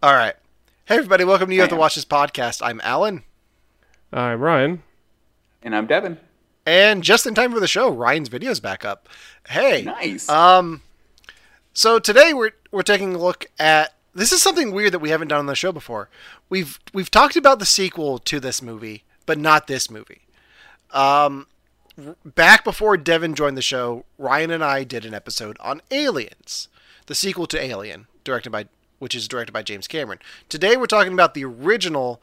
All right. Hey, everybody. Welcome to You Have to Watch This podcast. I'm Alan. I'm Ryan. And I'm Devin. And just in time for the show, Ryan's video's back up. Hey. Nice. Um, so today we're we're taking a look at this is something weird that we haven't done on the show before. We've we've talked about the sequel to this movie, but not this movie. Um, back before Devin joined the show, Ryan and I did an episode on Aliens, the sequel to Alien, directed by which is directed by James Cameron. Today we're talking about the original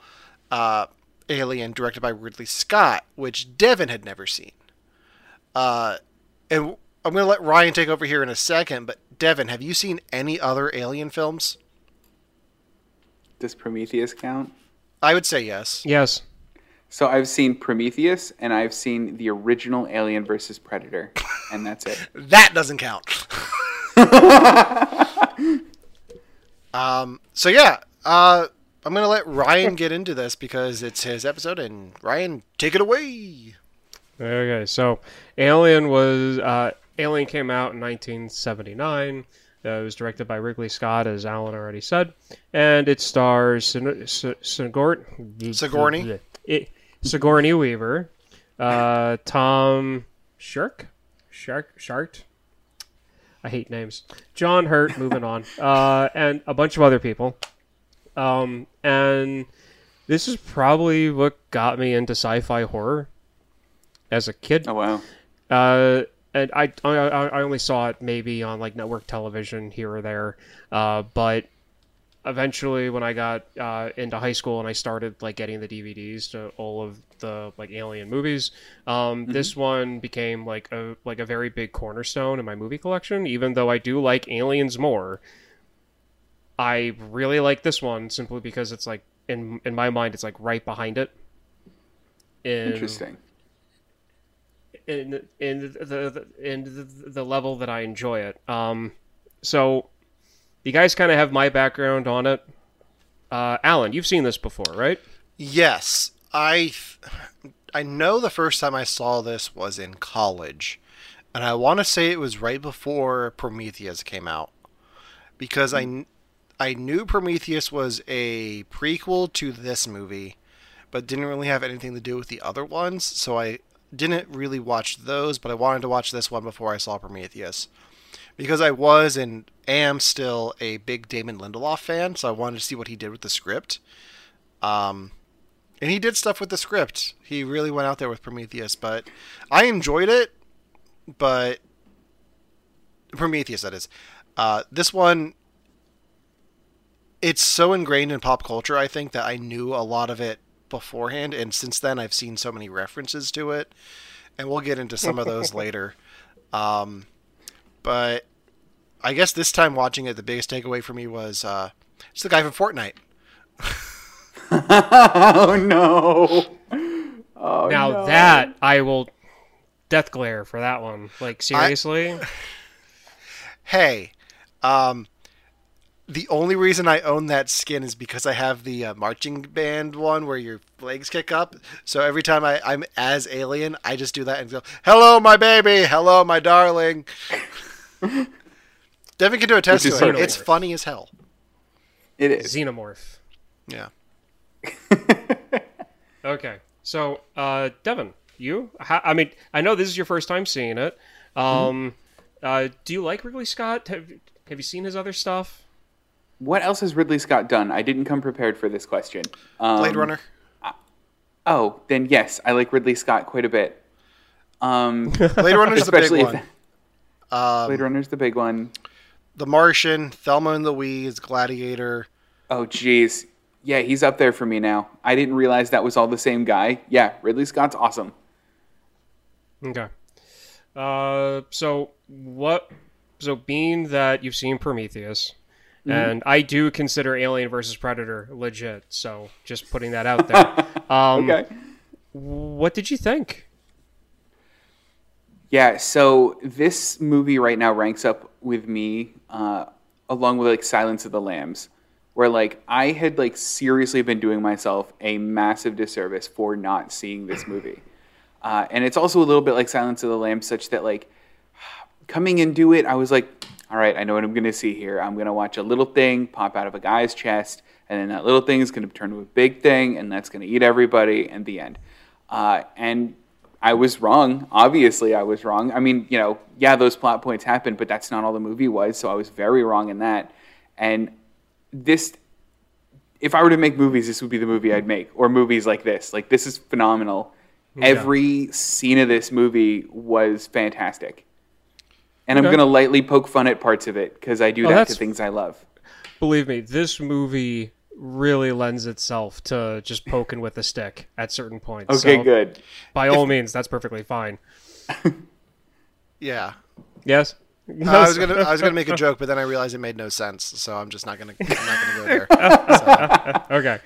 uh, Alien, directed by Ridley Scott, which Devin had never seen. Uh, and I'm going to let Ryan take over here in a second, but Devin, have you seen any other Alien films? Does Prometheus count? I would say yes. Yes. So I've seen Prometheus and I've seen the original Alien versus Predator, and that's it. That doesn't count. um. So yeah. Uh. I'm gonna let Ryan get into this because it's his episode, and Ryan, take it away. Okay, so Alien was uh, Alien came out in 1979. Uh, it was directed by Ridley Scott, as Alan already said, and it stars Sin- Sin- Sigourney Sigourney? it, Sigourney Weaver, uh, Tom Shirk, Shark, Shart. I hate names. John Hurt. Moving on, uh, and a bunch of other people. Um, and this is probably what got me into sci-fi horror as a kid. Oh wow. Uh, and I, I I only saw it maybe on like network television here or there. Uh, but eventually when I got uh, into high school and I started like getting the DVDs to all of the like alien movies, um, this one became like a like a very big cornerstone in my movie collection. Even though I do like aliens more, I really like this one simply because it's like in in my mind it's like right behind it. In, Interesting. in in the, the in the, the level that I enjoy it. Um, so you guys kind of have my background on it. Uh, Alan, you've seen this before, right? Yes, I I know the first time I saw this was in college, and I want to say it was right before Prometheus came out, because I I knew Prometheus was a prequel to this movie, but didn't really have anything to do with the other ones, so I didn't really watch those. But I wanted to watch this one before I saw Prometheus, because I was and am still a big Damon Lindelof fan, so I wanted to see what he did with the script. Um, and he did stuff with the script. He really went out there with Prometheus, but I enjoyed it. But Prometheus, that is. Uh, this one, it's so ingrained in pop culture. I think that I knew a lot of it beforehand, and since then I've seen so many references to it, and we'll get into some of those later. Um, but I guess this time watching it, the biggest takeaway for me was uh, it's the guy from Fortnite. oh no. Oh now no. that I will death glare for that one. Like seriously, hey, um, the only reason I own that skin is because I have the uh, marching band one where your legs kick up. So every time I, I'm as alien, I just do that and go, "Hello, my baby. Hello, my darling." Devin can do a test Which to it. sort of- It's funny as hell. it is. xenomorph. Yeah. Okay, so uh, Devin, you? How, I mean, I know this is your first time seeing it. Um, uh, do you like Ridley Scott? Have Have you seen his other stuff? What else has Ridley Scott done? I didn't come prepared for this question. Um, Blade Runner. Oh, then yes, I like Ridley Scott quite a bit. Um, Blade Runner's the big especially if- one. Um, Blade Runner's the big one. the Martian, Thelma and Louise, Gladiator. Oh, jeez. Yeah, he's up there for me now. I didn't realize that was all the same guy. Yeah, Ridley Scott's awesome. Okay. Uh, so what? So being that you've seen Prometheus, and I do consider Alien versus Predator legit. So just putting that out there. Um, Okay. What did you think? Yeah, so this movie right now ranks up with me uh, along with like Silence of the Lambs, where like I had like seriously been doing myself a massive disservice for not seeing this movie. Uh, and it's also a little bit like Silence of the Lambs, such that like coming into it, I was like, all right, I know what I'm going to see here. I'm going to watch a little thing pop out of a guy's chest, and then that little thing is going to turn to a big thing, and that's going to eat everybody, and the end. Uh, and I was wrong. Obviously, I was wrong. I mean, you know, yeah, those plot points happened, but that's not all the movie was. So I was very wrong in that. And this, if I were to make movies, this would be the movie I'd make, or movies like this. Like this is phenomenal. Every scene of this movie was fantastic. And I'm going to lightly poke fun at parts of it because I do Oh, that to things I love. Believe me, this movie really lends itself to just poking with a stick at certain points. Okay, So, good. By all means, that's perfectly fine. Yeah. Yes. Uh, I was gonna I was gonna make a joke, but then I realized it made no sense, so I'm just not gonna I'm not gonna go there. So, okay.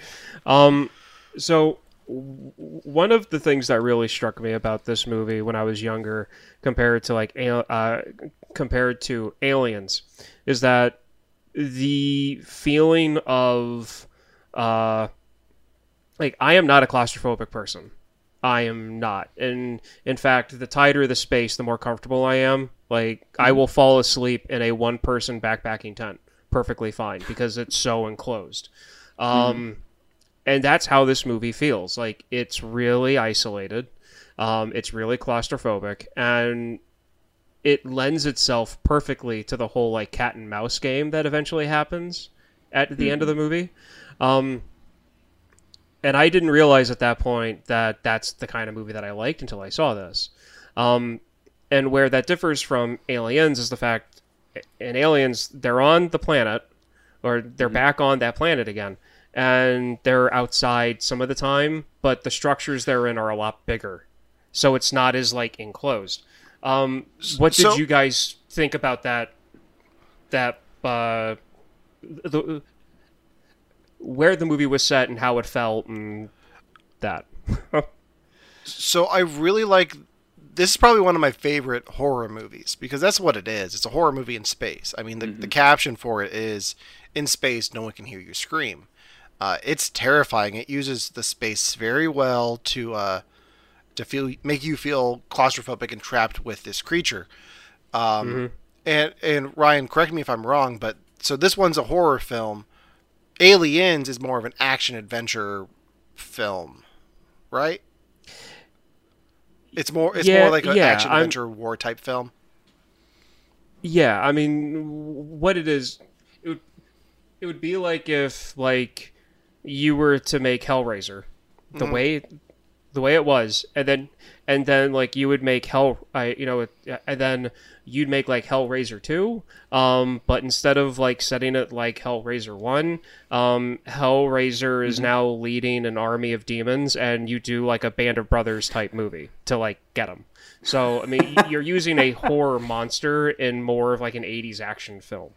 Um, so one of the things that really struck me about this movie when I was younger, compared to like uh, compared to Aliens, is that the feeling of uh, like I am not a claustrophobic person. I am not. And in fact, the tighter the space, the more comfortable I am. Like I will fall asleep in a one person backpacking tent perfectly fine because it's so enclosed. Um and that's how this movie feels. Like it's really isolated. Um it's really claustrophobic and it lends itself perfectly to the whole like cat and mouse game that eventually happens at the end of the movie. Um and I didn't realize at that point that that's the kind of movie that I liked until I saw this. Um, and where that differs from Aliens is the fact in Aliens they're on the planet or they're back on that planet again and they're outside some of the time, but the structures they're in are a lot bigger. So it's not as like enclosed. Um, what did So- you guys think about that that uh the where the movie was set and how it felt and that. so I really like this is probably one of my favorite horror movies because that's what it is. It's a horror movie in space. I mean, the, the caption for it is "In space, no one can hear you scream." Uh, it's terrifying. It uses the space very well to uh, to feel make you feel claustrophobic and trapped with this creature. Um, And and Ryan, correct me if I'm wrong, but so this one's a horror film. Aliens is more of an action adventure film, right? It's more it's Yeah, more like an yeah, action adventure war type film. Yeah, I mean, what it is, it would, it would be like if like you were to make Hellraiser, the way, the way it was, and then and then like you would make Hell, I you know, and then you'd make like Hellraiser two, um, but instead of like setting it like Hellraiser one, um, Hellraiser is now leading an army of demons, and you do like a Band of Brothers type movie to like get them. So I mean, you're using a horror monster in more of like an '80s action film.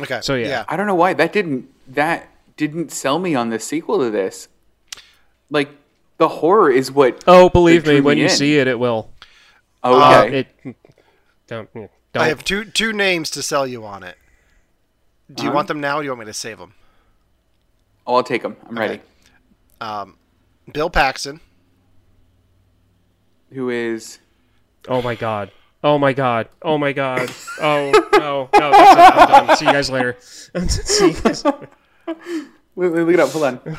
Okay. So, yeah. yeah. I don't know why that didn't that didn't sell me on the sequel to this. Like the horror is what. Oh, believe me, when me you in. see it, it will. okay. Uh, it don't don't. I have two two names to sell you on it. Do you want them now? or Do you want me to save them? oh, I'll take them. I'm ready. Um, Bill Paxton. Who is? Oh my god. Oh my god. Oh my god. Oh no no. That's it. I'm done. See you guys later. See you guys. Wait, wait, look it up. Hold on.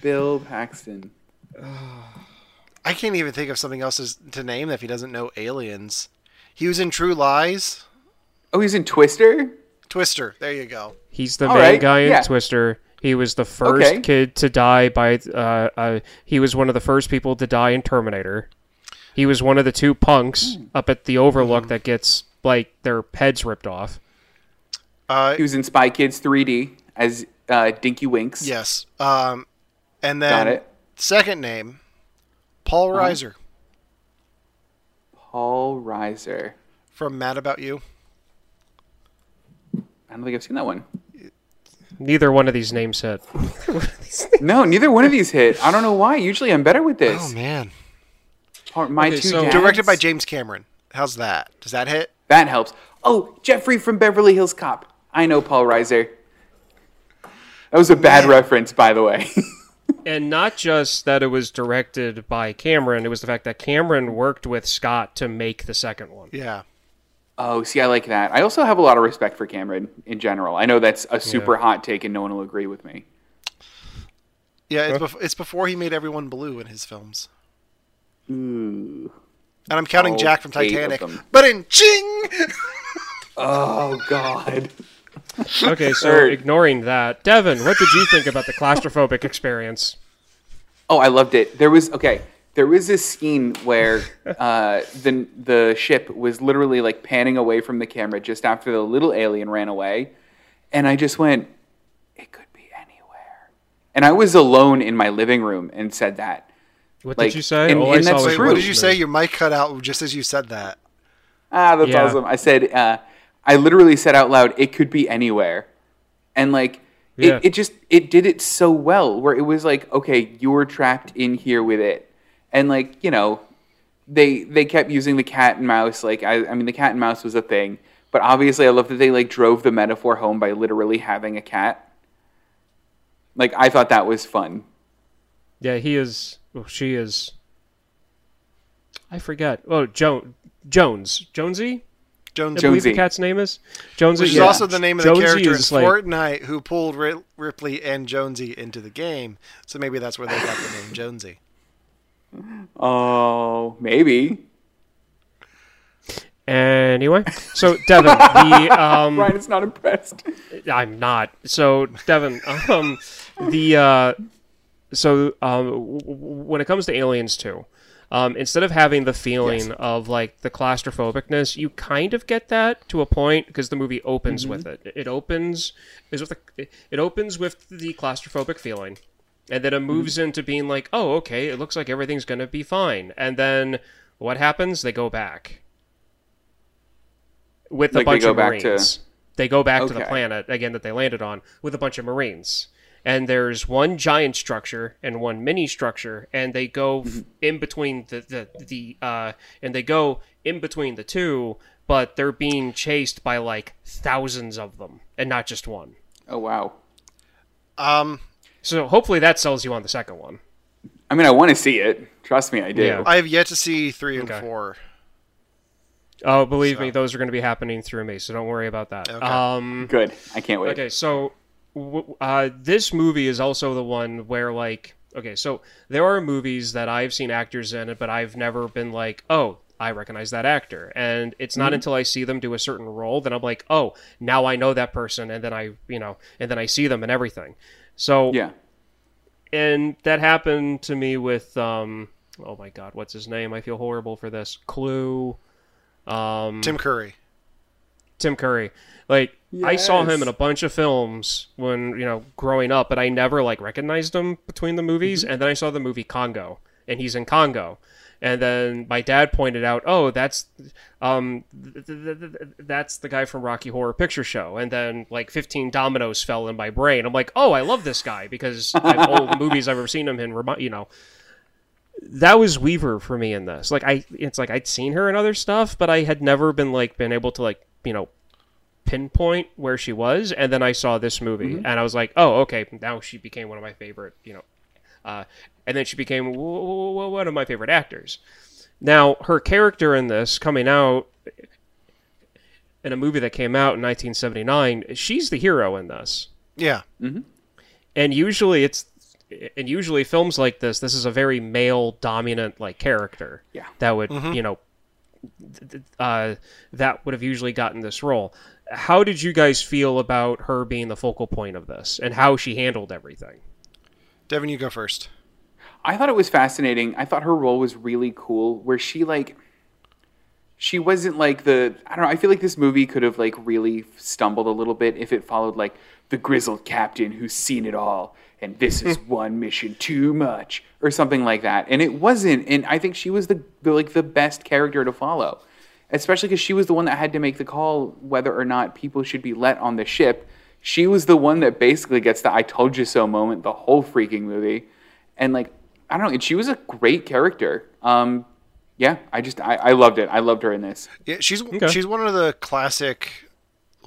Bill Paxton. I can't even think of something else to- to name if he doesn't know aliens. He was in True Lies. Oh, he's in Twister. Twister. There you go. He's the All main right, guy in yeah. Twister. He was the first Okay. kid to die by. Uh, uh, he was one of the first people to die in Terminator. He was one of the two punks Hmm. up at the Overlook that gets like their heads ripped off. Uh, He was in Spy Kids 3D as uh, Dinky Winks. yes. Um, and Got then it. Uh-huh. second name, Paul Reiser Paul Reiser. from Mad About You. I don't think I've seen that one. Neither one of these names hit. No, neither one of these hit. I don't know why. Usually I'm better with this. Oh man. My Okay, two so- dads. Directed by James Cameron. How's that? Does that hit? That helps. Oh, Jeffrey from Beverly Hills Cop. I know Paul Reiser. That was a bad reference, by the way. and not just that it was directed by Cameron, it was the fact that Cameron worked with Scott to make the second one. Yeah. Oh, see, I like that. I also have a lot of respect for Cameron in general. I know that's a super Yeah. hot take, and no one will agree with me. Yeah, it's, bef- it's before he made everyone blue in his films. Ooh. And I'm counting All Jack from Titanic. But in ching! Oh God. Okay, so Third. ignoring that, Devin, what did you think about the claustrophobic experience? Oh, I loved it. There was okay. There was this scene where uh, the the ship was literally like panning away from the camera just after the little alien ran away, and I just went, "It could be anywhere." And I was alone in my living room and said that. What Like, did you say? and- All and that's Wait, true. what did you say? Your mic cut out just as you said that. Ah, that's Yeah. awesome. I said, uh, I literally said out loud, "It could be anywhere," and like. Yeah. It, it just it did it so well where it was like okay you're trapped in here with it and like you know they they kept using the cat and mouse like I, I mean the cat and mouse was a thing but obviously i love that they like drove the metaphor home by literally having a cat like i thought that was fun Yeah, he is. Well, she is. I forget. Oh, jo- Jones. Jonesy? Jones, I believe the cat's name is Jonesy. which is yeah. also the name of the Jonesy character in like- Fortnite who pulled Ripley and Jonesy into the game. So maybe that's where they got the name Jonesy. oh maybe Anyway, so Devin, the um, ryan is not impressed I'm not. So Devin, um, the uh, so um, w- w- when it comes to Aliens Two, um, instead of having the feeling Yes. of like the claustrophobicness, you kind of get that to a point because the movie opens with it. It opens is with the, it opens with the claustrophobic feeling, and then it moves into being like, oh, okay, it looks like everything's gonna be fine, and then what happens? They go back with a Like they bunch of back to- marines. They go back to the planet again that they landed on with a bunch of marines. And there's one giant structure and one mini structure, and they go Mm-hmm. in between the the, the uh, and they go in between the two, but they're being chased by like thousands of them, and not just one. oh wow Um, So hopefully that sells you on the second one. i mean i want to see it trust me i do Yeah. I have yet to see three and Okay. four. Oh, believe me, those are going to be happening through me, so don't worry about that. Okay. Um, good i can't wait Okay, so w- uh, this movie is also the one where, like, okay, so there are movies that I've seen actors in it, but I've never been like, oh, I recognize that actor. And it's not until I see them do a certain role that I'm like, oh, now I know that person, and then I, you know, and then I see them and everything. So, yeah and that happened to me with, um, oh my God, what's his name? I feel horrible for this. Clue. Um, Tim Curry. Tim Curry. Like I saw him in a bunch of films when you know growing up, but I never like recognized him between the movies. And then I saw the movie Congo, and he's in Congo. And then my dad pointed out, "Oh, that's um, th- th- th- th- that's the guy from Rocky Horror Picture Show." And then like 15 dominoes fell in my brain. I'm like, "Oh, I love this guy because I've, all the movies I've ever seen him in, remi- you know." That was Weaver for me in this. Like I, it's like I'd seen her in other stuff, but I had never been like been able to like you know pinpoint where she was and then i saw this movie mm-hmm. and i was like oh okay now she became one of my favorite you know uh, and then she became w- w- w- one of my favorite actors. Now her character in this coming out in a movie that came out in 1979 she's the hero in this. Yeah. Mm-hmm. and usually it's and usually films like this this is a very male dominant like character Yeah. that would mm-hmm. you know th- th- uh, that would have usually gotten this role how did you guys feel about her being the focal point of this and how she handled everything Devin, you go first. I thought it was fascinating. I thought her role was really cool, where she like she wasn't like the I don't know. I feel like this movie could have like really stumbled a little bit if it followed like the grizzled captain who's seen it all, and this is one mission too much, or something like that. And it wasn't. And I think she was the, the like the best character to follow, especially because she was the one that had to make the call whether or not people should be let on the ship. She was the one that basically gets the "I told you so" moment the whole freaking movie and like I don't know, and she was a great character. Um, yeah, I just I, I loved it. I loved her in this. Yeah, she's she's one of the classic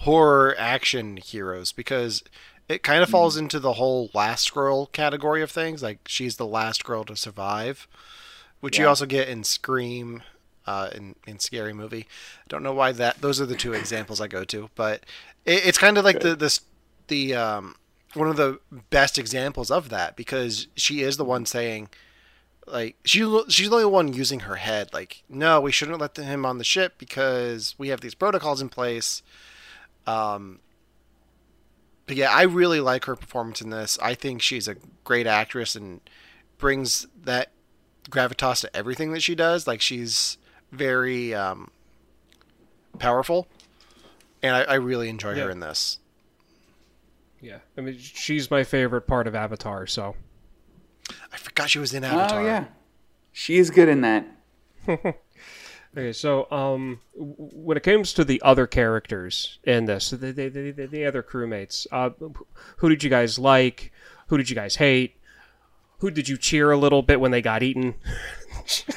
horror action heroes because it kind of falls into the whole last girl category of things. Like she's the last girl to survive, which you also get in Scream, uh, in in Scary Movie. I don't know why that. Those are the two examples I go to, but it, it's kind of like the this the um one of the best examples of that because she is the one saying like she she's the only one using her head like no we shouldn't let him on the ship because we have these protocols in place um but yeah i really like her performance in this. I think she's a great actress and brings that gravitas to everything that she does. Like she's very um powerful. And i, I really enjoy her in this. Yeah, I mean, she's my favorite part of Avatar. So. I forgot she was in avatar. Oh yeah, she is good in that. Okay, so um, when it comes to the other characters in this, the the, the, the, the other crewmates, uh, who did you guys like? Who did you guys hate? Who did you cheer a little bit when they got eaten?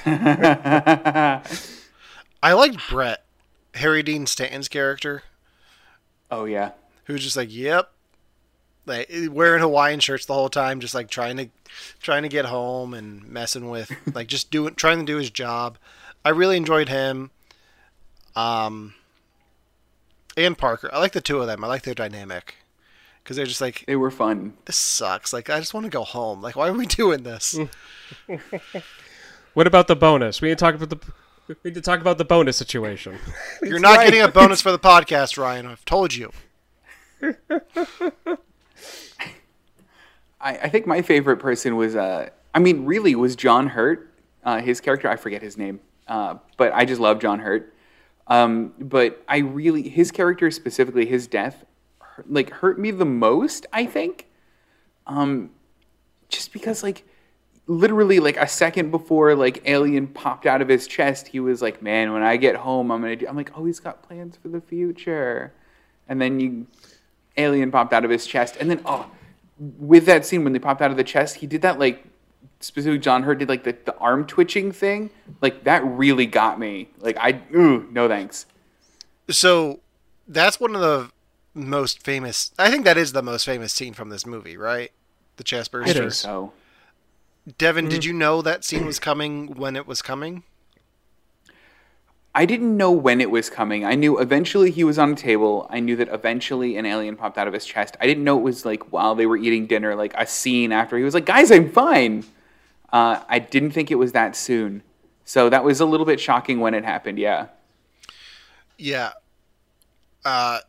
i liked brett harry dean stanton's character Oh yeah, who's just like, "Yep," like wearing Hawaiian shirts the whole time, just like trying to trying to get home and messing with like just doing trying to do his job. I really enjoyed him. Um, and Parker, I like the two of them. I like their dynamic because they're just like, they were fun. "This sucks." Like, I just want to go home. Like, why are we doing this? What about the bonus? We need to talk about the we need to talk about the bonus situation. You're not right. getting a bonus for the podcast, Ryan. I've told you. I, I think my favorite person was, uh, I mean, really was John Hurt. Uh, his character, I forget his name, uh, but I just love John Hurt. Um, but I really, his character specifically, his death, like hurt me the most. I think, um, just because like literally like a second before like alien popped out of his chest he was like man when i get home i'm gonna do i'm like oh he's got plans for the future and then you alien popped out of his chest and then oh with that scene when they popped out of the chest he did that like specifically john hurt did like the, the arm twitching thing like that really got me like i ooh, no thanks So that's one of the most famous. I think that is the most famous scene from this movie, right? The chest It burster. is. so Devin, did mm-hmm. you know that scene was coming when it was coming? I didn't know when it was coming. I knew eventually he was on a table. I knew that eventually an alien popped out of his chest. I didn't know it was like while they were eating dinner, like a scene after he was like, "Guys, I'm fine." Uh, I didn't think it was that soon, so that was a little bit shocking when it happened. Yeah, Yeah. Uh,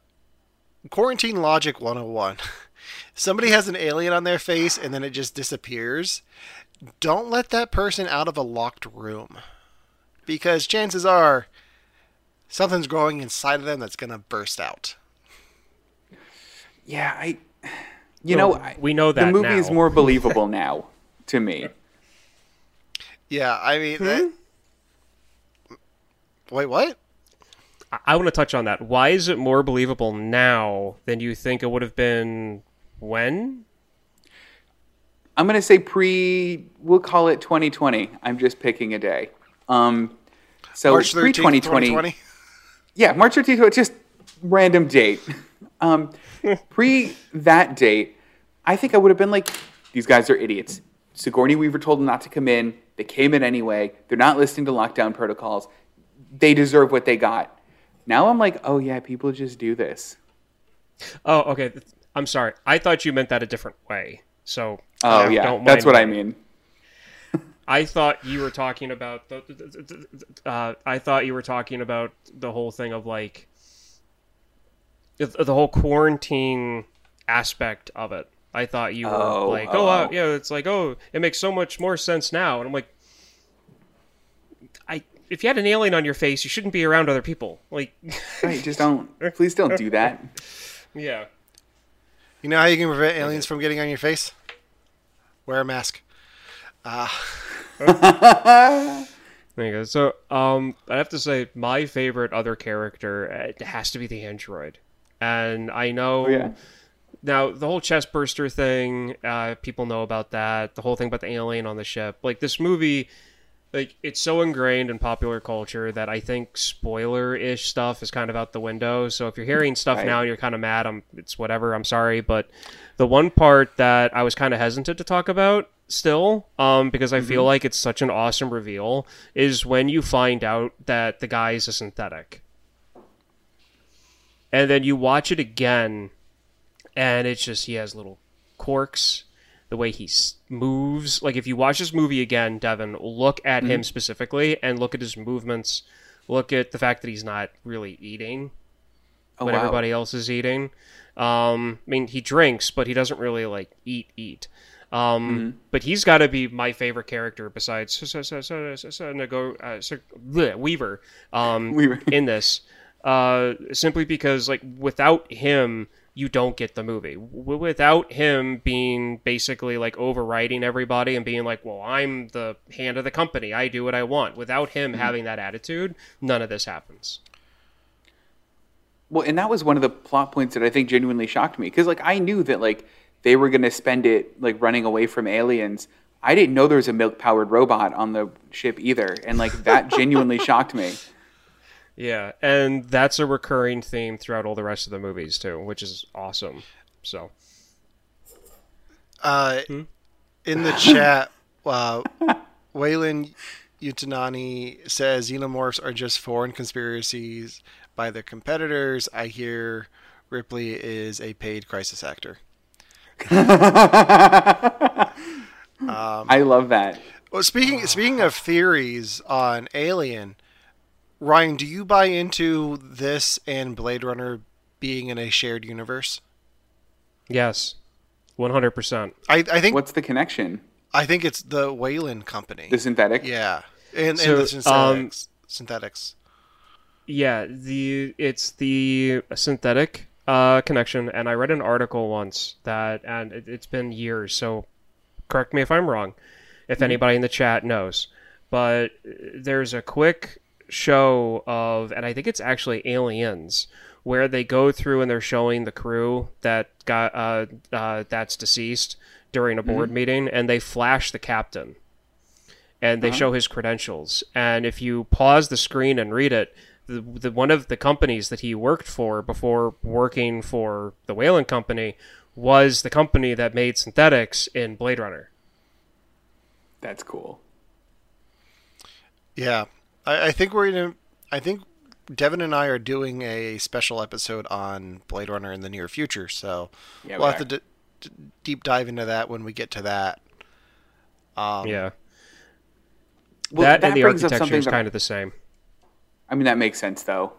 quarantine logic 101. Somebody has an alien on their face and then it just disappears. Don't let that person out of a locked room. Because chances are something's growing inside of them that's going to burst out. yeah. I, you Well, know, we know that the movie is more believable now to me. Yeah, I mean. that- Wait, what? I, I want to touch on that. Why is it more believable now than you think it would have been when? I'm gonna say pre. We'll call it 2020. I'm just picking a day. Um, so March pre 13th, 2020. 2020? Yeah, March 13th, just random date. Um, pre that date, I think I would have been like, these guys are idiots. Sigourney Weaver told them not to come in. They came in anyway. They're not listening to lockdown protocols. They deserve what they got. Now I'm like, oh yeah, people just do this. Oh, okay. I'm sorry. I thought you meant that a different way. So Oh yeah, that's what I mean. I thought you were talking about the. Uh, I thought you were talking about the whole thing of like the the whole quarantine aspect of it. I thought you were Oh, like, oh, oh, uh, oh. yeah, it's like, oh, it makes so much more sense now, and I'm like, I if you had an alien on your face, you shouldn't be around other people. Like, Right, just don't. Please don't do that. yeah, You know how you can prevent aliens from getting on your face? Wear a mask. Uh, There you go. So, um, I have to say, my favorite other character uh, it has to be the android, and I know Oh, yeah. Now the whole chest burster thing. Uh, people know about that. The whole thing about the alien on the ship. Like this movie like it's so ingrained in popular culture that I think spoiler-ish stuff is kind of out the window. So if you're hearing stuff Right. now and you're kind of mad, I'm it's whatever. I'm sorry, but the one part that I was kind of hesitant to talk about still, um, because I feel like it's such an awesome reveal, is when you find out that the guy is a synthetic, and then you watch it again, and it's just he has little quirks the way he moves. Like if you watch this movie again, Devin, look at him specifically and look at his movements. Look at the fact that he's not really eating Oh, when wow. everybody else is eating. Um, I mean, he drinks, but he doesn't really like eat eat. Um, But he's got to be my favorite character besides Nego- uh, bleh, Weaver. Um, Weaver. in this, uh, simply because like without him, you don't get the movie. W- without him being basically like overriding everybody and being like, "Well, I'm the hand of the company. I do what I want." Without him mm-hmm. having that attitude, none of this happens. Well, and that was one of the plot points that I think genuinely shocked me because, like, I knew that like they were going to spend it like running away from aliens. I didn't know there was a milk-powered robot on the ship either, and like that genuinely shocked me. Yeah, and that's a recurring theme throughout all the rest of the movies too, which is awesome. So, Uh, in the chat, uh, Waylon Utanani says xenomorphs are just foreign conspiracies by their competitors. I hear Ripley is a paid crisis actor. I love that. Well, speaking speaking of theories on Alien, Ryan, do you buy into this and Blade Runner being in a shared universe? yes, one hundred percent. I, I think What's the connection? I think it's the Weyland company. The synthetic? yeah, and, So, and the um, synthetics. synthetics. Yeah, the it's the synthetic uh, connection, and I read an article once that, and it, it's been years, so correct me if I'm wrong, if mm-hmm. anybody in the chat knows, but uh, there's a quick show of, and I think it's actually Aliens, where they go through and they're showing the crew that got uh, uh, that's deceased during a board meeting, and they flash the captain and they show his credentials. And if you pause the screen and read it, the, the one of the companies that he worked for before working for the Weyland Company was the company that made synthetics in Blade Runner. That's cool. Yeah, I, I think we're gonna. I think Devin and I are doing a special episode on Blade Runner in the near future, so Yeah, we'll we have are. to d- d- deep dive into that when we get to that. Um, yeah, Well, that, and the architecture something is that- kind of the same. I mean, that makes sense though.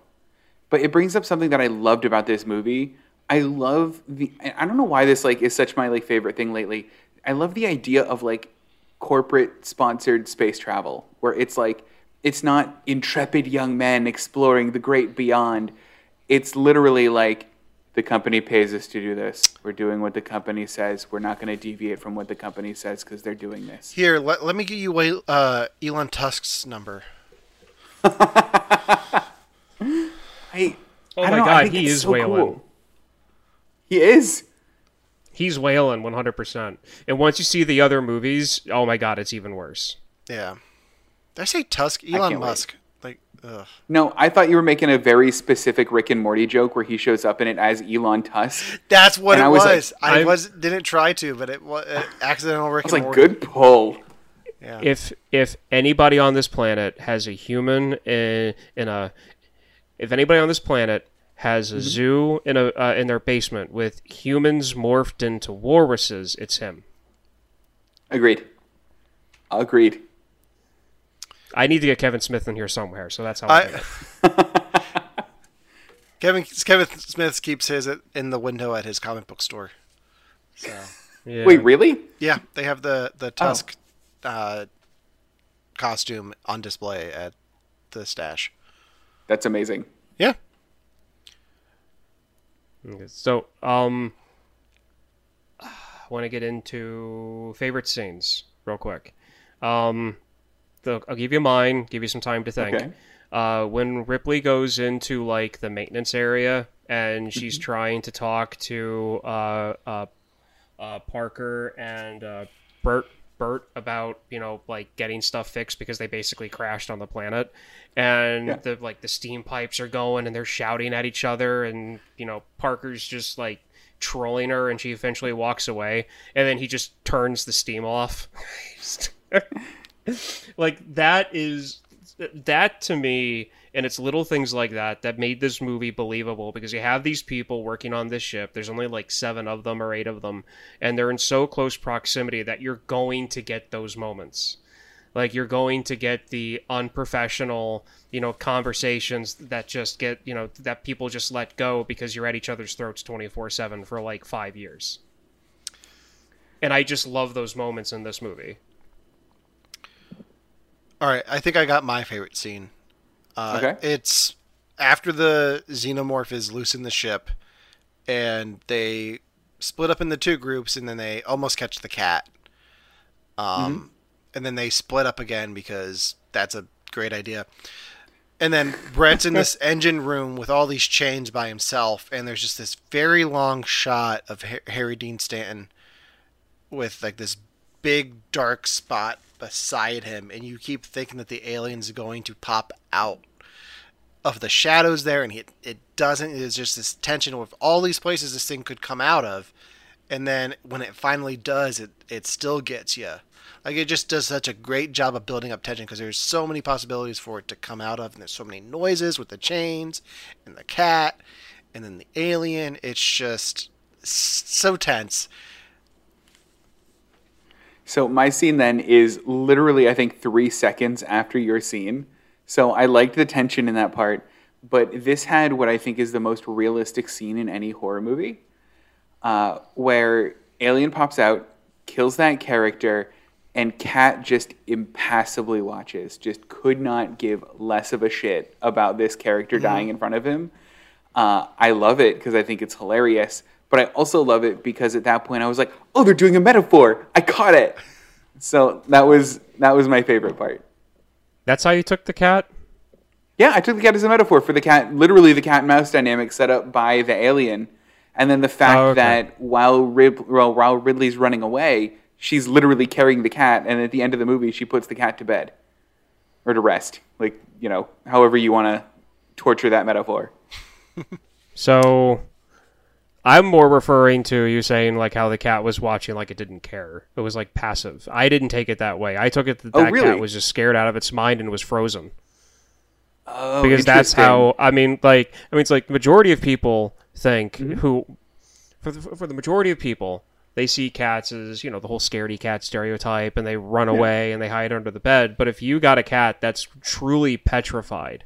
But it brings up something that I loved about this movie. I love the. I don't know why this like is such my like favorite thing lately. I love the idea of like corporate sponsored space travel, where it's like it's not intrepid young men exploring the great beyond. It's literally like the company pays us to do this. We're doing what the company says. We're not going to deviate from what the company says because they're doing this. Here, let, let me give you uh, Elon Tusk's number. I, Oh I my don't I god, he is so Weyland. cool. He is. He's Weyland 100%. And once you see the other movies, oh my god, it's even worse. Yeah. Did I say Tusk? can't Elon wait. Musk. Like, ugh. No, I thought you were making a very specific Rick and Morty joke where he shows up in it as Elon Tusk. That's what And it I was. was like, I I'm- was didn't try to, but it was uh, accidental Rick I was and like, Morty. good pull. Yeah. if if anybody on this planet has a human in, in a if anybody on this planet has Mm-hmm. a zoo in a uh, in their basement with humans morphed into walruses, it's him. Agreed. Agreed. I need to get Kevin Smith in here somewhere, so that's how I, I, think. Kevin Kevin Smith keeps his at- in the window at his comic book store. So Yeah. Wait, really? yeah, they have the the Tusk uh, costume on display at the stash. That's amazing. Yeah. Okay, So, um, I want to get into favorite scenes real quick. Um, the, I'll give you mine. Give you some time to think. Okay. Uh, when Ripley goes into like the maintenance area and she's trying to talk to uh, uh, uh, Parker and uh, Bert Bert about you know like getting stuff fixed because they basically crashed on the planet, and Yeah. the like the steam pipes are going and they're shouting at each other, and you know Parker's just like trolling her, and she eventually walks away, and then he just turns the steam off. like that is that to me and it's little things like that that made this movie believable because you have these people working on this ship. There's only like seven of them or eight of them and they're in so close proximity that you're going to get those moments. Like you're going to get the unprofessional you know conversations that just get you know that people just let go because you're at each other's throats 24-7 for like five years. And i just love those moments in this movie All right, I think I got my favorite scene. Uh, Okay. It's after the xenomorph is loose in the ship, and they split up into two groups, and then they almost catch the cat. Um, and then they split up again because that's a great idea. And then Brett's in this engine room with all these chains by himself, and there's just this very long shot of Harry Dean Stanton with like this big dark spot beside him, and you keep thinking that the alien's going to pop out of the shadows there, and it it doesn't. It's just this tension with all these places this thing could come out of, and then when it finally does, it it still gets you. Like it just does such a great job of building up tension because there's so many possibilities for it to come out of, and there's so many noises with the chains and the cat, and then the alien. It's just so tense. So my scene then is literally, I think, three seconds after your scene. So I liked the tension in that part, but this had what I think is the most realistic scene in any horror movie, uh, where alien pops out, kills that character, and cat just impassively watches. Just could not give less of a shit about this character dying in front of him. Uh, I love it because I think it's hilarious, but I also love it because at that point I was like, "Oh, they're doing a metaphor! I caught it!" So that was that was my favorite part. that's how you took the cat Yeah, I took the cat as a metaphor for the cat, literally the cat and mouse dynamic set up by the alien, and then the fact Oh, okay. that while Rib- well, while Ridley's running away, she's literally carrying the cat, and at the end of the movie, she puts the cat to bed or to rest, like you know, however you want to torture that metaphor. So I'm more referring to you saying like how the cat was watching like it didn't care. It was like passive. I didn't take it that way. I took it that Oh, that really? cat was just scared out of its mind and was frozen. Oh, because that's how I mean like I mean it's like majority of people think Mm-hmm. who for the, for the majority of people they see cats as you know the whole scaredy cat stereotype and they run away and they hide under the bed but if you got a cat that's truly petrified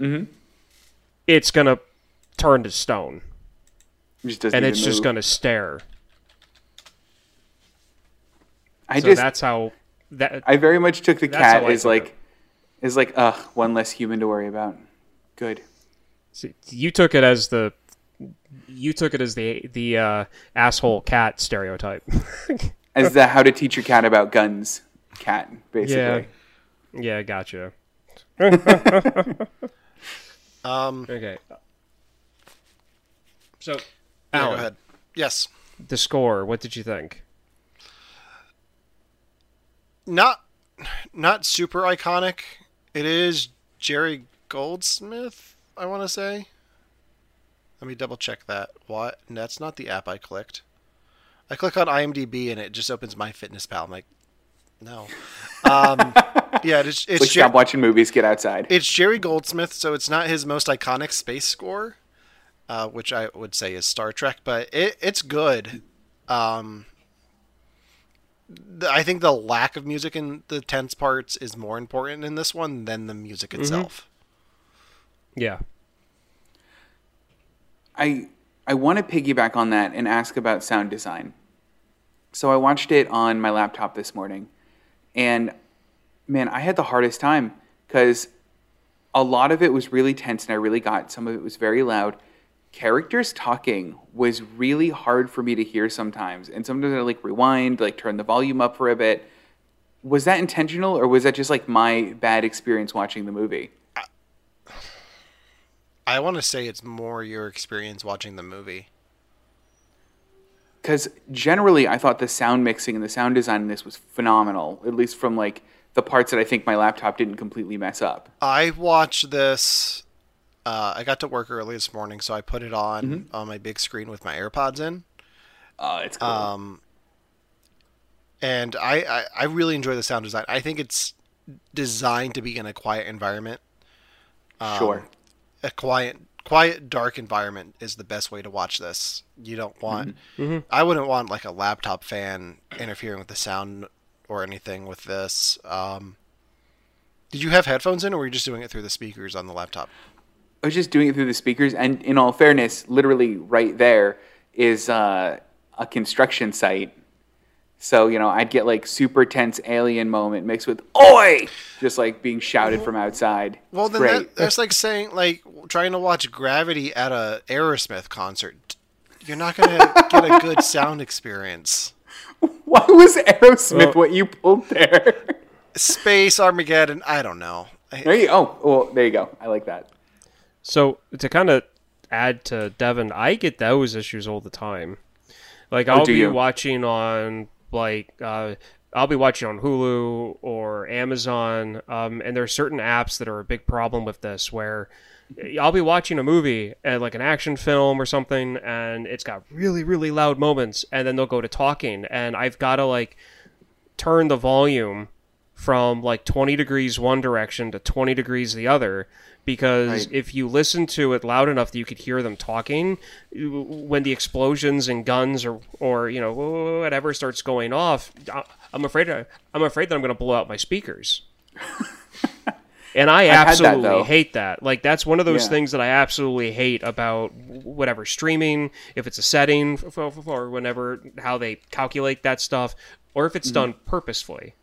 Mm-hmm. it's gonna turn to stone just doesn't and even it's just move. gonna stare I so just that's how that I very much took the cat how as like it. as like ugh one less human to worry about. Good. see, you took it as the you took it as the the uh, asshole cat stereotype As the how to teach your cat about guns cat basically. Yeah. yeah gotcha Um, Okay. So, yeah, go ahead. Yes. the score. What did you think? not not super iconic. It is Jerry Goldsmith, I want to say. Let me double check that. What? That's not the app I clicked. I click on IMDb and it just opens my Fitness Pal. I'm like, no. Um, yeah, it's it's, Like Jer- stop watching movies, get outside. it's Jerry Goldsmith, so it's not his most iconic space score, uh, which I would say is Star Trek, but it, it's good. Um, th- I think the lack of music in the tense parts is more important in this one than the music itself. Yeah. I I want to piggyback on that and ask about sound design. So I watched it on my laptop this morning, and man, I had the hardest time because a lot of it was really tense and I really got some of it was very loud. Characters talking was really hard for me to hear sometimes, and sometimes I like rewind, like turn the volume up for a bit. Was that intentional, or was that just like my bad experience watching the movie? I want to say it's more your experience watching the movie. because generally I thought the sound mixing and the sound design in this was phenomenal, at least from like the parts that I think my laptop didn't completely mess up. I watched this. Uh, I got to work early this morning, so I put it on Mm-hmm. on my big screen with my AirPods in. Uh, it's cool. Um, and I, I, I really enjoy the sound design. I think it's designed to be in a quiet environment. Um, sure. A quiet, quiet, dark environment is the best way to watch this. You don't want. Mm-hmm. I wouldn't want like a laptop fan interfering with the sound or anything with this. Um, did you have headphones in, or were you just doing it through the speakers on the laptop? I was just doing it through the speakers, and in all fairness, literally right there is uh, a construction site. So you know, I'd get like super tense alien moment mixed with "Oi!" just like being shouted from outside. Well, It's then great. that, that's like saying like trying to watch Gravity at a Aerosmith concert. You're not gonna get a good sound experience. Why was Aerosmith Well- what you pulled there? Space Armageddon. I don't know. There you oh well there you go. I like that. So to kind of add to Devon, I get those issues all the time. Like I'll Oh, be you? watching on like uh, I'll be watching on Hulu or Amazon, um, and there are certain apps that are a big problem with this where. I'll be watching a movie, uh, like an action film or something, and it's got really, really loud moments, and then they'll go to talking, and I've got to like turn the volume from like 20 degrees one direction to 20 degrees the other because Right. if you listen to it loud enough that you could hear them talking when the explosions and guns or or you know whatever starts going off I'm afraid I, I'm afraid that I'm going to blow out my speakers and I had that, absolutely hate that. Like that's one of those Yeah. things that I absolutely hate about whatever streaming, if it's a setting for, for, for whenever how they calculate that stuff, or if it's mm-hmm. done purposefully.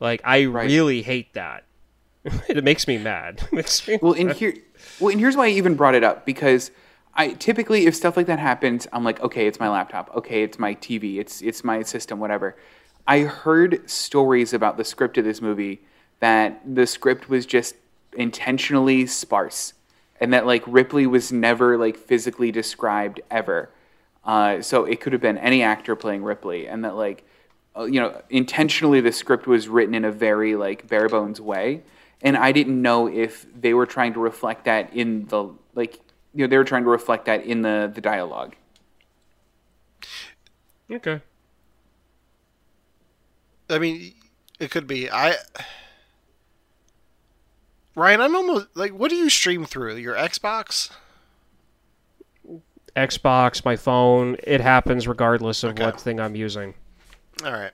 Like I. Right. really hate that. it makes me mad. Makes me Well, in here, well, and here's why I even brought it up because I typically, if stuff like that happens, I'm like, okay, it's my laptop, okay, it's my TV, it's it's my system, whatever. I heard stories about the script of this movie that the script was just intentionally sparse, and that like Ripley was never like physically described ever. Uh, so it could have been any actor playing Ripley, and that like Uh, you know intentionally the script was written in a very like bare bones way and i didn't know if they were trying to reflect that in the like you know they were trying to reflect that in the the dialogue okay. I mean, it could be. I Ryan, I'm almost like, what do you stream through? Your Xbox? Xbox, my phone, it happens regardless of Okay. what thing I'm using. All right.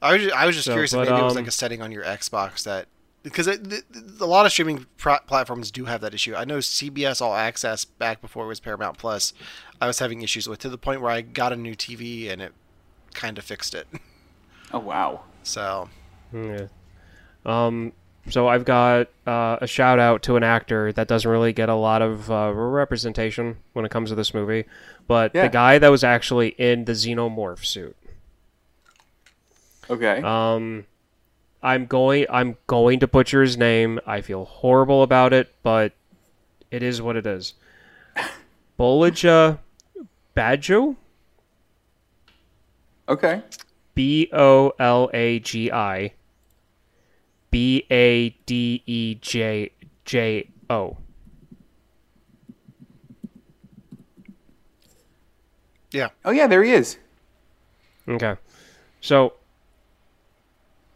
I was just, I was just So, curious if but, maybe it was um, like a setting on your Xbox that because it, th- th- a lot of streaming pro- platforms do have that issue. I know CBS All Access back before it was Paramount Plus, I was having issues with to the point where I got a new TV and it kind of fixed it. oh wow So Yeah. Um, so I've got uh, a shout out to an actor that doesn't really get a lot of uh, representation when it comes to this movie, but Yeah. the guy that was actually in the xenomorph suit. okay Um, I'm going. I'm going to butcher his name. I feel horrible about it, but it is what it is. Bolija Badjo, okay B O L A G I B A D E J J O. yeah, oh yeah there he is Okay. So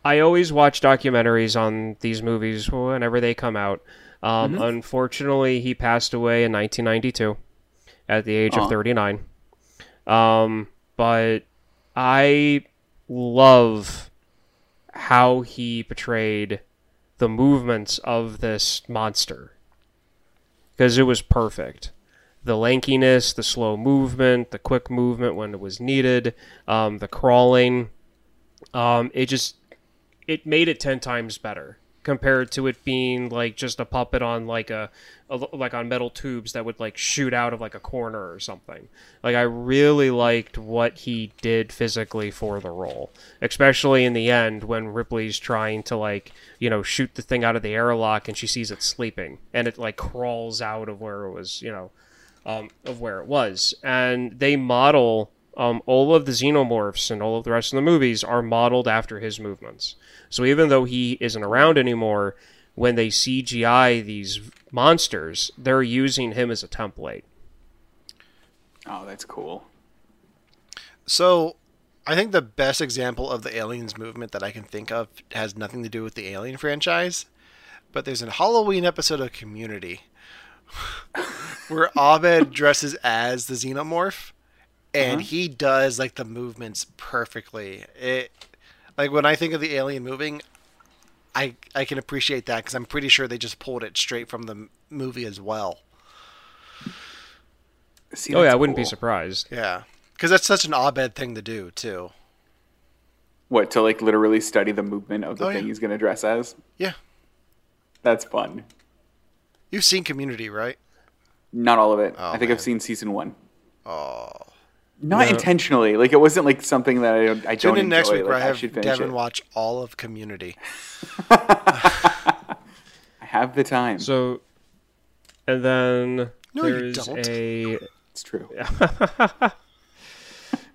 I always watch documentaries on these movies whenever they come out. Um, Unfortunately, he passed away in 1992 at the age Aw. of 39. Um, but I love how he portrayed the movements of this monster because it was perfect. The lankiness, the slow movement, the quick movement when it was needed, um, the crawling. Um, it just it made it ten times better compared to it being like just a puppet on like a, a like on metal tubes that would like shoot out of like a corner or something. Like I really liked what he did physically for the role, especially in the end when Ripley's trying to like you know shoot the thing out of the airlock and she sees it sleeping and it like crawls out of where it was you know um, of where it was, and they model um, all of the xenomorphs and all of the rest of the movies are modeled after his movements. So even though he isn't around anymore, when they CGI these monsters, they're using him as a template. Oh, that's cool. So, I think the best example of the aliens movement that I can think of has nothing to do with the Alien franchise, but there's a Halloween episode of Community where Abed dresses as the xenomorph and Uh-huh. he does like the movements perfectly. It like when I think of the alien moving, I I can appreciate that because I'm pretty sure they just pulled it straight from the movie as well. See, Oh yeah, that's I wouldn't be surprised. Yeah, because that's such an Abed thing to do too. What to like literally study the movement of the Oh, thing yeah. he's gonna dress as? Yeah, That's fun. you've seen Community, right? Not all of it. Oh, I think man. I've seen season one. Oh, Not No. intentionally. Like it wasn't like something that I don't. I tune don't in next enjoy. week where Like, I have should Devon it. watch all of Community. I have the time. So, and then No, you there's don't. a it's true.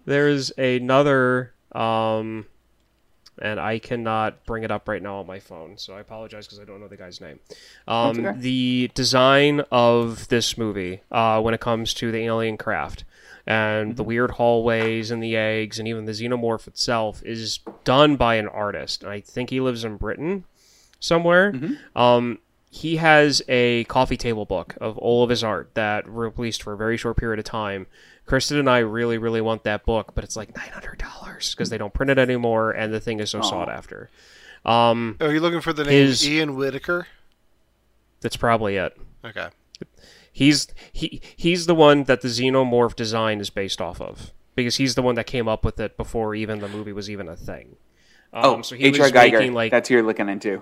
there's another um and I cannot bring it up right now on my phone, so I apologize because I don't know the guy's name. Um, okay. The design of this movie, uh, when it comes to the alien craft and the weird hallways and the eggs and even the xenomorph itself, is done by an artist. And I think he lives in Britain somewhere. Um, he has a coffee table book of all of his art that released for a very short period of time. Kristen and I really, really want that book, but it's like nine hundred dollars because they don't print it anymore, and the thing is so sought after. Um, Are you looking for the name His- Ian Whitaker? that's probably it. Okay. He's he he's the one that the xenomorph design is based off of because he's the one that came up with it before even the movie was even a thing. Um, Oh, so he H.R. Giger. making like That's who you're looking into.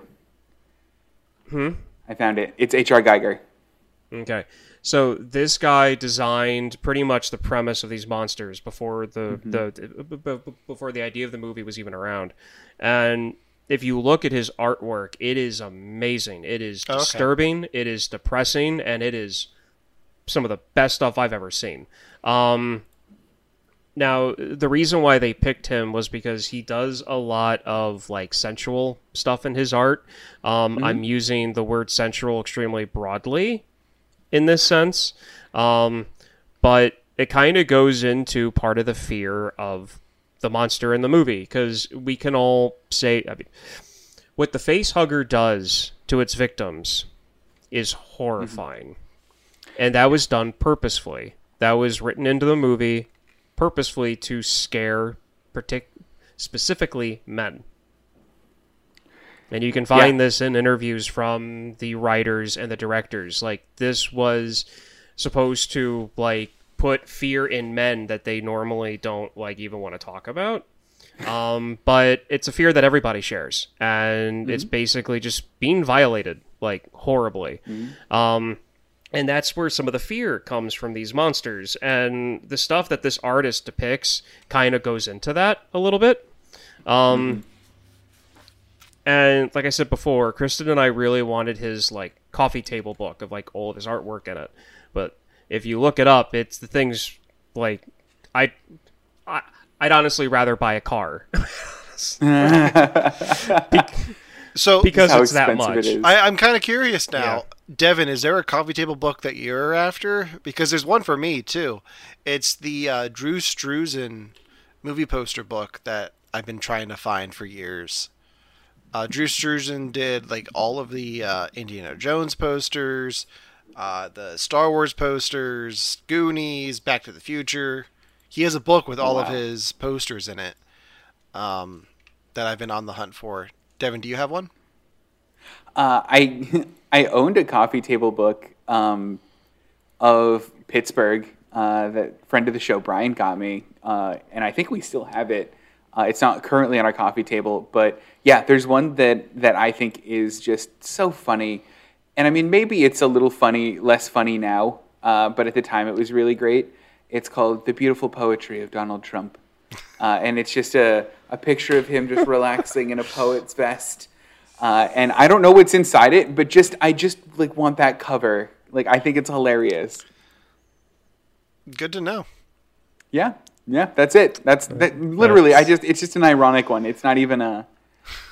Hmm. I found it. It's H.R. Giger. Okay. So this guy designed pretty much the premise of these monsters before the the b- b- before the idea of the movie was even around. And if you look at his artwork, it is amazing. It is Okay. disturbing, it is depressing, and it is some of the best stuff I've ever seen. Um now, the reason why they picked him was because he does a lot of like sensual stuff in his art. Um, I'm using the word sensual extremely broadly in this sense, um, but it kind of goes into part of the fear of the monster in the movie because we can all say I mean, what the face hugger does to its victims is horrifying, and that was done purposefully. That was written into the movie purposefully to scare partic- specifically men. And you can find this in interviews from the writers and the directors. Like this was supposed to like put fear in men that they normally don't like even want to talk about. Um, but it's a fear that everybody shares, and it's basically just being violated like horribly. Um, and that's where some of the fear comes from these monsters, and the stuff that this artist depicts kind of goes into that a little bit. Um, and like I said before, Kristen and I really wanted his like coffee table book of like all of his artwork in it. But if you look it up, it's the things like I, I I'd honestly rather buy a car So because it's that much. it is. I, I'm kind of curious now, Devon. Is there a coffee table book that you're after? Because there's one for me too. It's the uh, Drew Struzan movie poster book that I've been trying to find for years. Uh, Drew Struzan did like all of the uh, Indiana Jones posters, uh, the Star Wars posters, Goonies, Back to the Future. He has a book with all of his posters in it um, that I've been on the hunt for. Devon, do you have one? Uh, I I owned a coffee table book um, of Pittsburgh uh, that friend of the show Brian got me, uh, and I think we still have it. Uh, it's not currently on our coffee table, but yeah, there's one that that I think is just so funny, and I mean maybe it's a little funny, less funny now, uh, but at the time it was really great. It's called "The Beautiful Poetry of Donald Trump," uh, and it's just a a picture of him just relaxing in a poet's vest. Uh, and I don't know what's inside it, but just I just like want that cover. Like I think it's hilarious. Good to know. Yeah, yeah, that's it. That's that, literally. I just it's just an ironic one. It's not even a.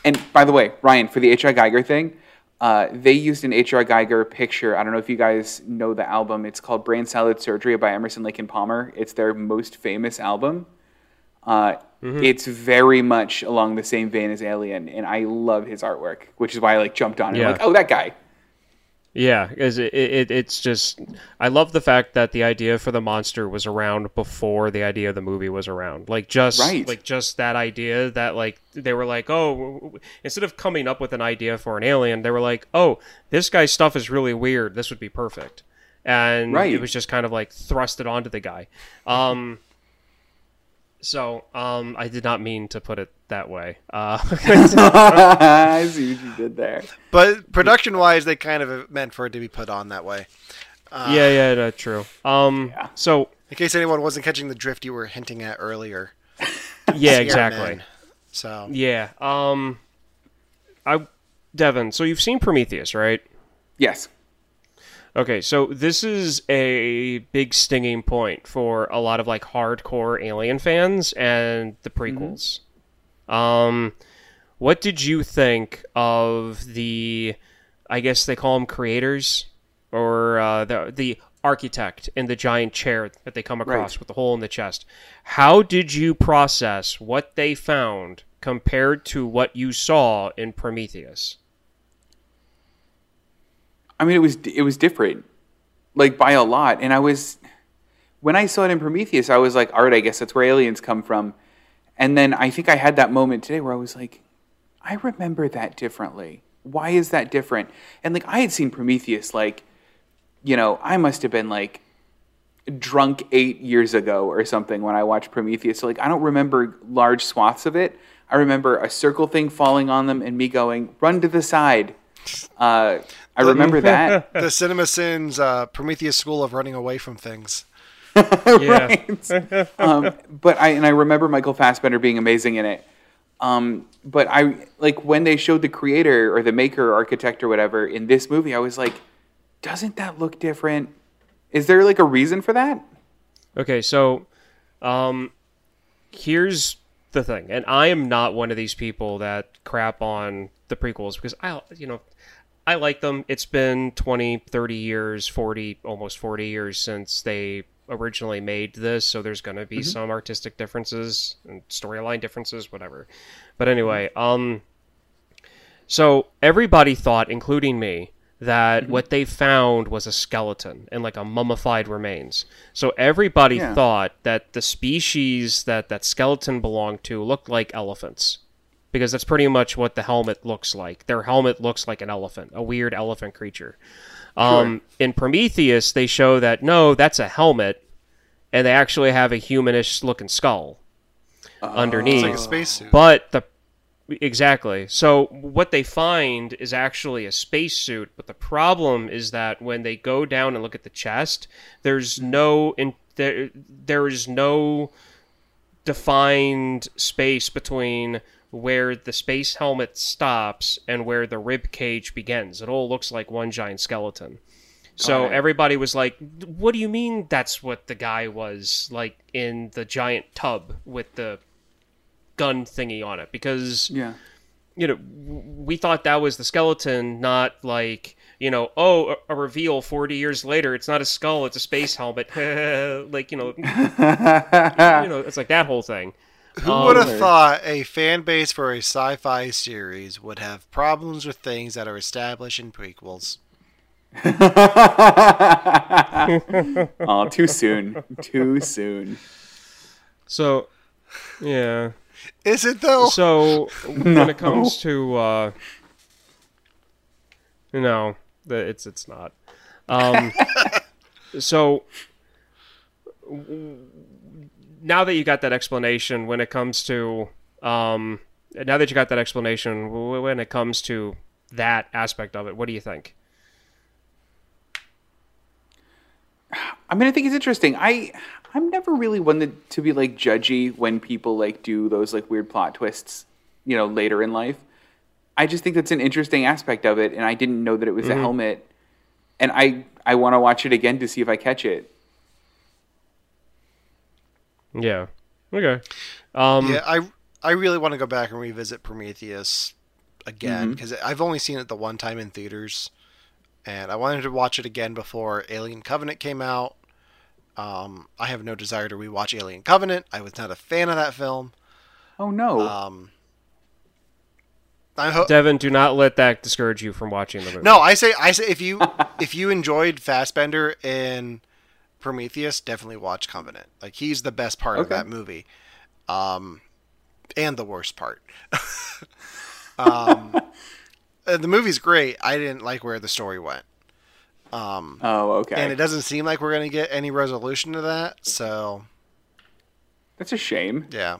And by the way, Ryan, for the H.R. Giger thing, uh, they used an H.R. Giger picture. I don't know if you guys know the album. It's called Brain Salad Surgery by Emerson Lake and Palmer. It's their most famous album. Uh, It's very much along the same vein as Alien, and I love his artwork, which is why I like jumped on it. Yeah. Like, oh, that guy. Yeah, it, it it's just I love the fact that the idea for the monster was around before the idea of the movie was around. Like just Right. like just that idea that like they were like, oh, instead of coming up with an idea for an alien, they were like, oh, this guy's stuff is really weird. This would be perfect, and Right. it was just kind of like thrusted onto the guy. Um, so um, I did not mean to put it that way. Uh, I see what you did there. But production wise, they kind of meant for it to be put on that way. yeah, yeah, no, true. Um, Yeah. so In case anyone wasn't catching the drift you were hinting at earlier. yeah, exactly. Man. So Yeah. Um I Devon, so you've seen Prometheus, right? Yes. Okay, so this is a big stinging point for a lot of like hardcore alien fans and the prequels. Um what did you think of the I guess they call them creators or uh, the the architect in the giant chair that they come across Right. with the hole in the chest. How did you process what they found compared to what you saw in Prometheus? I mean, it was it was different, like by a lot. And I was when I saw it in Prometheus, I was like, all right, I guess that's where aliens come from. And then I think I had that moment today where I was like, I remember that differently. Why is that different? And like I had seen Prometheus, like, you know, I must have been like drunk eight years ago or something when I watched Prometheus. So like I don't remember large swaths of it. I remember a circle thing falling on them and me going, run to the side. Uh, I remember that. the Cinema Sins uh, Prometheus School of running away from things. Yeah. um, but I and I remember Michael Fassbender being amazing in it. Um, but I like when they showed the creator or the maker or architect or whatever in this movie, I was like, doesn't that look different? Is there like a reason for that? Okay, so um here's the thing. And I am not one of these people that crap on the prequels because I you know, I like them. It's been 20, 30 years, 40, almost 40 years since they originally made this, so there's going to be some artistic differences and storyline differences, whatever. But anyway, um so everybody thought, including me, that what they found was a skeleton and like a mummified remains. So everybody Yeah. thought that the species that that skeleton belonged to looked like elephants. Because that's pretty much what the helmet looks like. Their helmet looks like an elephant, a weird elephant creature. Um, in Prometheus, they show that no, that's a helmet, and they actually have a humanish looking skull underneath. It's like a spacesuit. But the exactly. So what they find is actually a spacesuit, but the problem is that when they go down and look at the chest, there's no in there there is no defined space between where the space helmet stops and where the rib cage begins. It all looks like one giant skeleton. So everybody was like, "What do you mean that's what the guy was like in the giant tub with the gun thingy on it?" Because Yeah. you know, we thought that was the skeleton, not like, you know, oh, a, a reveal 40 years later, it's not a skull, it's a space helmet. like, you know, you know, it's like that whole thing. Who Um, would have thought a fan base for a sci-fi series would have problems with things that are established in prequels? oh, too soon. Too soon. So, yeah. Is it though? So, when it comes to, uh, no, the- it's, it's not. Um, so, w- now that you got that explanation, when it comes to, um, now that you got that explanation, when it comes to that aspect of it, what do you think? I mean, I think it's interesting. I I'm never really one that, to be like judgy when people like do those like weird plot twists, you know, later in life. I just think that's an interesting aspect of it, and I didn't know that it was a helmet, and I I want to watch it again to see if I catch it. Yeah. Okay. Um, Yeah, I I really want to go back and revisit Prometheus again because I've only seen it the one time in theaters, and I wanted to watch it again before Alien Covenant came out. Um, I have no desire to rewatch Alien Covenant. I was not a fan of that film. Oh no. Um, I hope. Devin, do not let that discourage you from watching the movie. No, I say I say if you if you enjoyed Fassbender in Prometheus, definitely watch Covenant. Like he's the best part of that movie, um, and the worst part. um, uh, the movie's great. I didn't like where the story went, um, oh, okay. and it doesn't seem like we're gonna get any resolution to that. So That's a shame. yeah,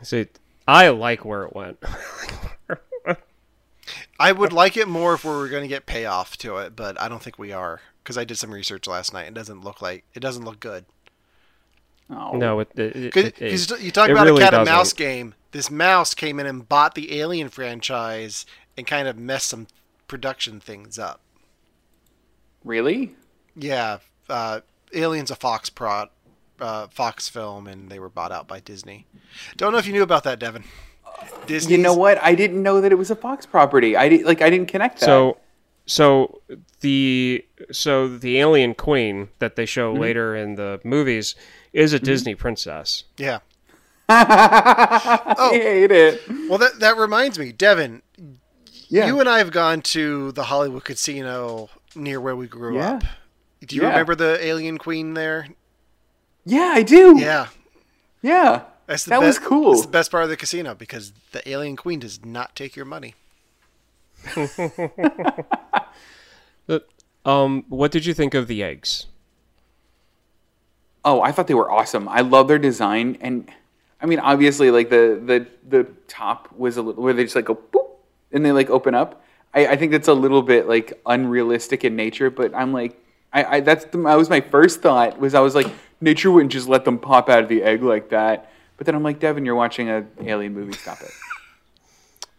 See, I like where it went. I would like it more if we were gonna get payoff to it, but I don't think we are because I did some research last night. It doesn't look like it doesn't look good. Oh. no, it, it, it, it- Because you talk it about really a cat and doesn't. mouse game. This mouse came in and bought the Alien franchise and kind of messed some production things up. Really? Yeah, uh, Alien's a Fox prod, uh, Fox film, and they were bought out by Disney. Don't know if you knew about that, Devon. Disney. You know what? I didn't know that it was a Fox property. I did, like I didn't connect that. So, so the so the alien queen that they show Mm-hmm. later in the movies is a Disney princess. Yeah. oh. I hate it. Well, that that reminds me, Devon. Yeah. You and I have gone to the Hollywood Casino near where we grew Yeah. up. Do you Yeah. remember the Alien Queen there? yeah, I do. Yeah. Yeah. That's the That be- was cool. That's the best part of the casino because the alien queen does not take your money. But, um, what did you think of the eggs? Oh, I thought they were awesome. I love their design, and I mean, obviously, like the the the top was a little where they just like go boop and they like open up. I, I think that's a little bit like unrealistic in nature, but I'm like, I, I that's the, that was my first thought was I was like, nature wouldn't just let them pop out of the egg like that. But then I'm like, Devon, you're watching a alien movie. Stop it.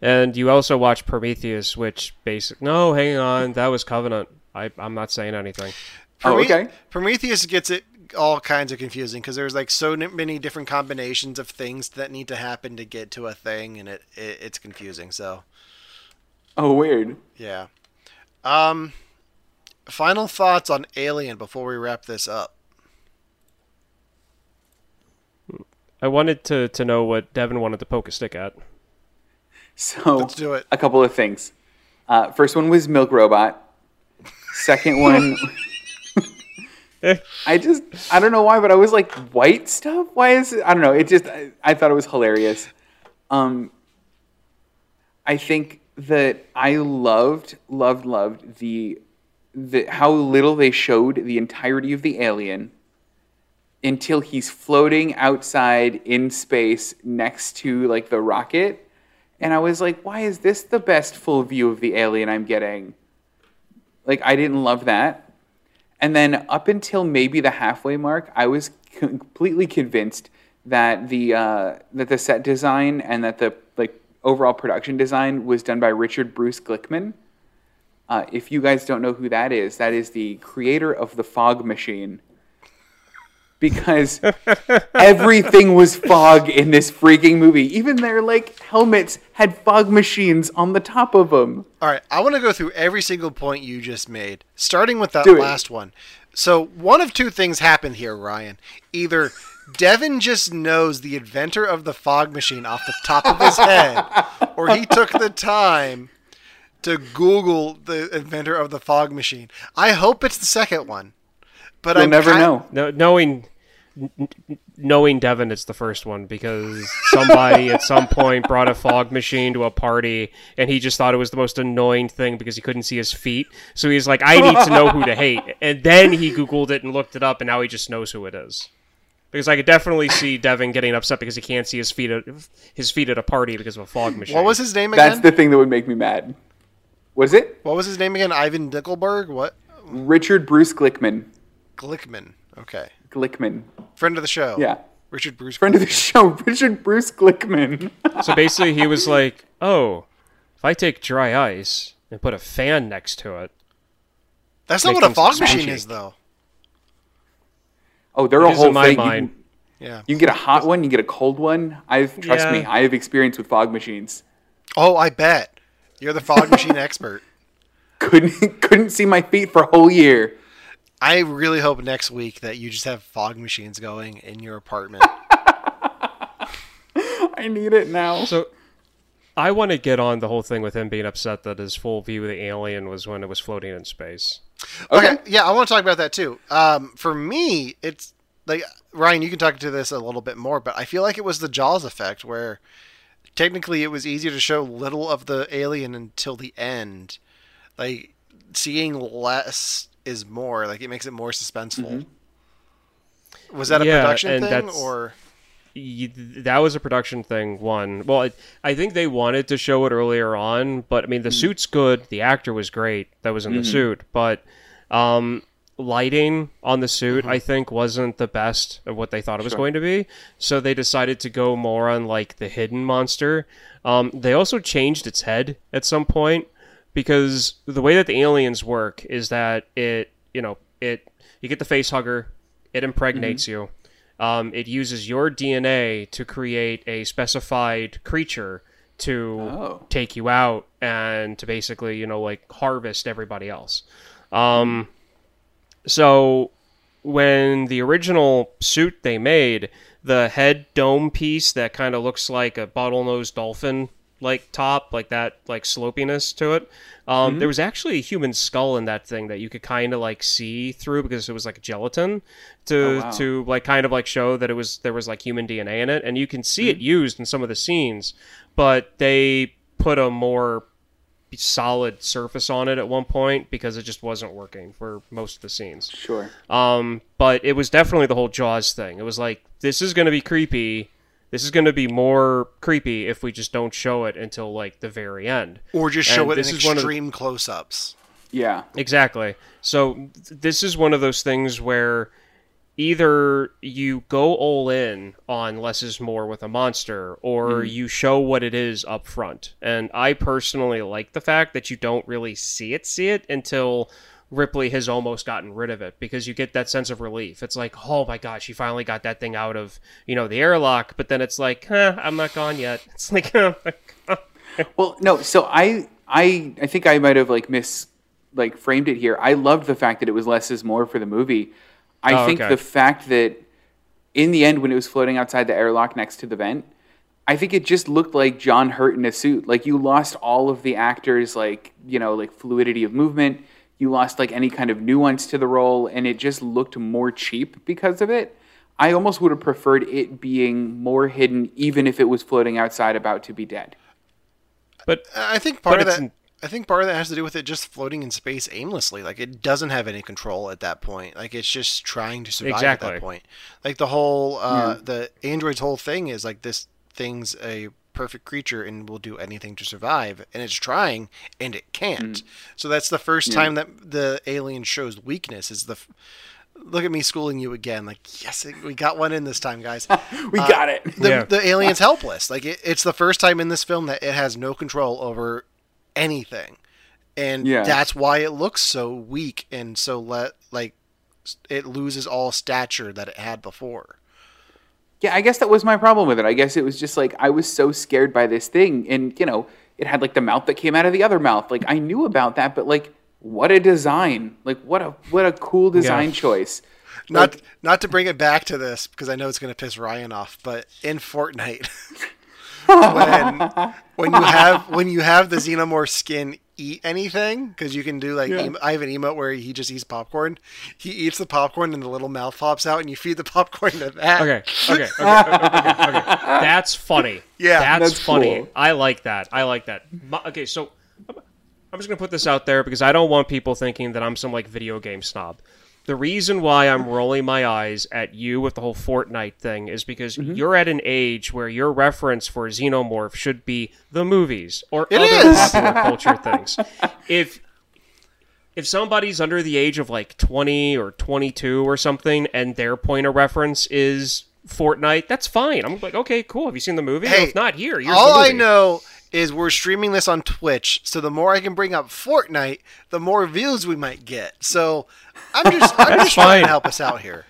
And you also watch Prometheus, which basic. No, hang on, that was Covenant. I, I'm not saying anything. Oh, okay. Prometheus gets it all kinds of confusing because there's like so many different combinations of things that need to happen to get to a thing, and it, it it's confusing. So Oh, weird. yeah. Um, final thoughts on Alien before we wrap this up. I wanted to, to know what Devon wanted to poke a stick at. So Let's do it. a couple of things. Uh, first one was Milk Robot. Second one, I just I don't know why, but I was like white stuff. Why is it? I don't know. It just I, I thought it was hilarious. Um, I think that I loved loved loved the the how little they showed the entirety of the alien until he's floating outside in space next to like the rocket and I was like, why is this the best full view of the alien I'm getting? Like, I didn't love that. And then up until maybe the halfway mark, I was completely convinced that the uh, that the set design and that the like overall production design was done by Richard Bruce Glickman. Uh, if you guys don't know who that is, that is the creator of the Fog Machine. Because everything was fog in this freaking movie. Even their like helmets had fog machines on the top of them. All right, I want to go through every single point you just made, starting with that Do it. last one. So, one of two things happened here, Ryan. Either Devon just knows the inventor of the fog machine off the top of his head, or he took the time to Google the inventor of the fog machine. I hope it's the second one. But I'm never ki- know. No, knowing n- n- knowing Devon, it's the first one because somebody at some point brought a fog machine to a party, and he just thought it was the most annoying thing because he couldn't see his feet. So he's like, "I need to know who to hate," and then he googled it and looked it up, and now he just knows who it is. Because I could definitely see Devon getting upset because he can't see his feet at his feet at a party because of a fog machine. What was his name again? That's the thing that would make me mad. Was it What was his name again? Ivan Dickelberg? What? Richard Bruce Glickman? Glickman. Okay. Glickman. Friend of the show. Yeah. Richard Bruce. Friend of the show, Richard Bruce Glickman. So basically, he was like, "Oh, if I take dry ice and put a fan next to it, That's not what a fog squishy. machine is, though. Oh, they're It a whole in my thing. You mind. can- Yeah. You can get a hot one, you can get a cold one. I've trust Yeah. me, I have experience with fog machines. Oh, I bet you're the fog machine expert. Couldn't couldn't see my feet for a whole year. I really hope next week that you just have fog machines going in your apartment. I need it now. So I want to get on the whole thing with him being upset that his full view of the alien was when it was floating in space. Okay, yeah, I want to talk about that too. Um, for me, it's like Ryan, you can talk to this a little bit more, but I feel like it was the Jaws effect where technically it was easier to show little of the alien until the end. Like seeing less is more. Like it makes it more suspenseful. Was that a Yeah, production and thing or? That was a production thing. One, well, I, I think they wanted to show it earlier on, but I mean, the suit's good. The actor was great that was in the suit, but um, lighting on the suit, I think, wasn't the best of what they thought it was going to be. So they decided to go more on like the hidden monster. Um, they also changed its head at some point because the way that the aliens work is that it, you know, it you get the face hugger, it impregnates you. Um, it uses your DNA to create a specified creature to Oh. take you out and to basically, you know, like harvest everybody else. Um, so when the original suit they made, the head dome piece that kind of looks like a bottlenose dolphin like top, like that, like slopiness to it. Um, There was actually a human skull in that thing that you could kind of like see through because it was like gelatin to Oh, wow. to like kind of like show that it was there was like human DNA in it, and you can see it used in some of the scenes, but they put a more solid surface on it at one point because it just wasn't working for most of the scenes. Sure. Um, but it was definitely the whole Jaws thing. It was like this is going to be creepy. This is going to be more creepy if we just don't show it until like the very end. Or just show And it in this is one of the- extreme close-ups. Yeah. Exactly. So th- this is one of those things where either you go all in on less is more with a monster or mm-hmm. you show what it is up front. And I personally like the fact that you don't really see it see it until Ripley has almost gotten rid of it because you get that sense of relief. It's like, "Oh my god, she finally got that thing out of, you know, the airlock." But then it's like, "Huh, I'm not gone yet." It's like, "Oh my God." Well, no. So I, I, I think I might have like mis, like framed it here. I loved the fact that it was less is more for the movie. I Oh, think okay. the fact that in the end, when it was floating outside the airlock next to the vent, I think it just looked like John Hurt in a suit. Like you lost all of the actors, like you know, like fluidity of movement. You lost like any kind of nuance to the role, and it just looked more cheap because of it. I almost would have preferred it being more hidden, even if it was floating outside about to be dead. But I think part of it's that. n- I think part of that has to do with it just floating in space aimlessly. Like it doesn't have any control at that point. Like it's just trying to survive at that point. Like the whole uh, the android's whole thing is like this thing's a perfect creature and will do anything to survive, and it's trying and it can't. Mm. So that's the first time that the alien shows weakness. Is the f- look at me schooling you again? Like yes, we got one in this time, guys. We uh, got it. the, Yeah. the alien's helpless. Like it, it's the first time in this film that it has no control over anything, and Yeah. that's why it looks so weak and so let like it loses all stature that it had before. Yeah, I guess that was my problem with it. I guess it was just like I was so scared by this thing, and you know, it had like the mouth that came out of the other mouth. Like I knew about that, but like, what a design! Like what a what a cool design choice. Not not to bring it back to this because I know it's going to piss Ryan off, but in Fortnite, when when you have when you have the xenomorph skin eat anything because you can do like Yeah. em- I have an emote where he just eats popcorn. He eats the popcorn and the little mouth pops out, and you feed the popcorn to that. Okay, okay, okay, okay, okay, okay. That's funny. Yeah, that's, that's funny. cool. I like that. I like that. My- okay, so I'm- I'm just gonna put this out there because I don't want people thinking that I'm some like video game snob. The reason why I'm rolling my eyes at you with the whole Fortnite thing is because Mm-hmm. you're at an age where your reference for Xenomorph should be the movies or It other is. popular culture things. If if somebody's under the age of like 20 or 22 or something and their point of reference is Fortnite, that's fine. I'm like, okay, cool. Have you seen the movie? Hey, if not, here. All I know is we're streaming this on Twitch, so the more I can bring up Fortnite, the more views we might get. So I'm just I'm just trying to help us out here.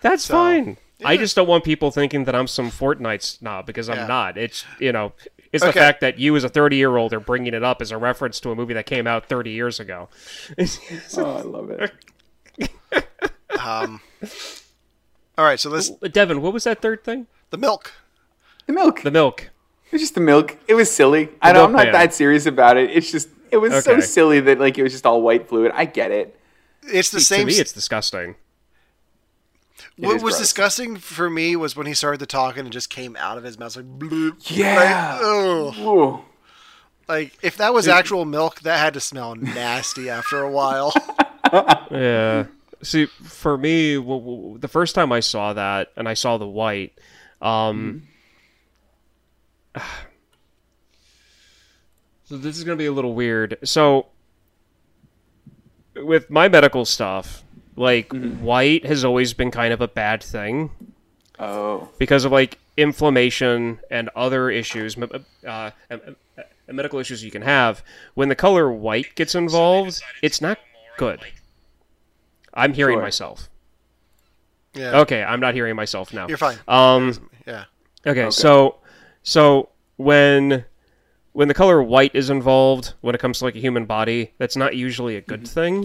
That's So, fine. I just don't want people thinking that I'm some Fortnite snob because I'm Yeah. not. It's you know, it's the fact that you as a 30 year old are bringing it up as a reference to a movie that came out 30 years ago. Oh, I love it. Um, all right, so let's. Devin, what was that third thing? the milk. The milk. The milk. It was just the milk. It was silly. I know I'm not milkman. that serious about it. It's just it was so silly that like it was just all white fluid. I get it. It's the to same. me, it's disgusting. What was gross. disgusting for me was when he started to talk and it just came out of his mouth like bloop. Yeah. Like, ugh. Like if that was actual milk, that had to smell nasty after a while. Yeah. See, for me, w- w- the first time I saw that and I saw the white, um, so this is going to be a little weird. So, with my medical stuff, like white has always been kind of a bad thing Oh. because of like inflammation and other issues, uh, and- and- and medical issues you can have. When the color white gets involved, it's not good. I'm hearing Sure. myself. Yeah, Okay, I'm not hearing myself now. you're fine. Um, yeah, okay, so so when when the color white is involved when it comes to like a human body, that's not usually a good mm-hmm.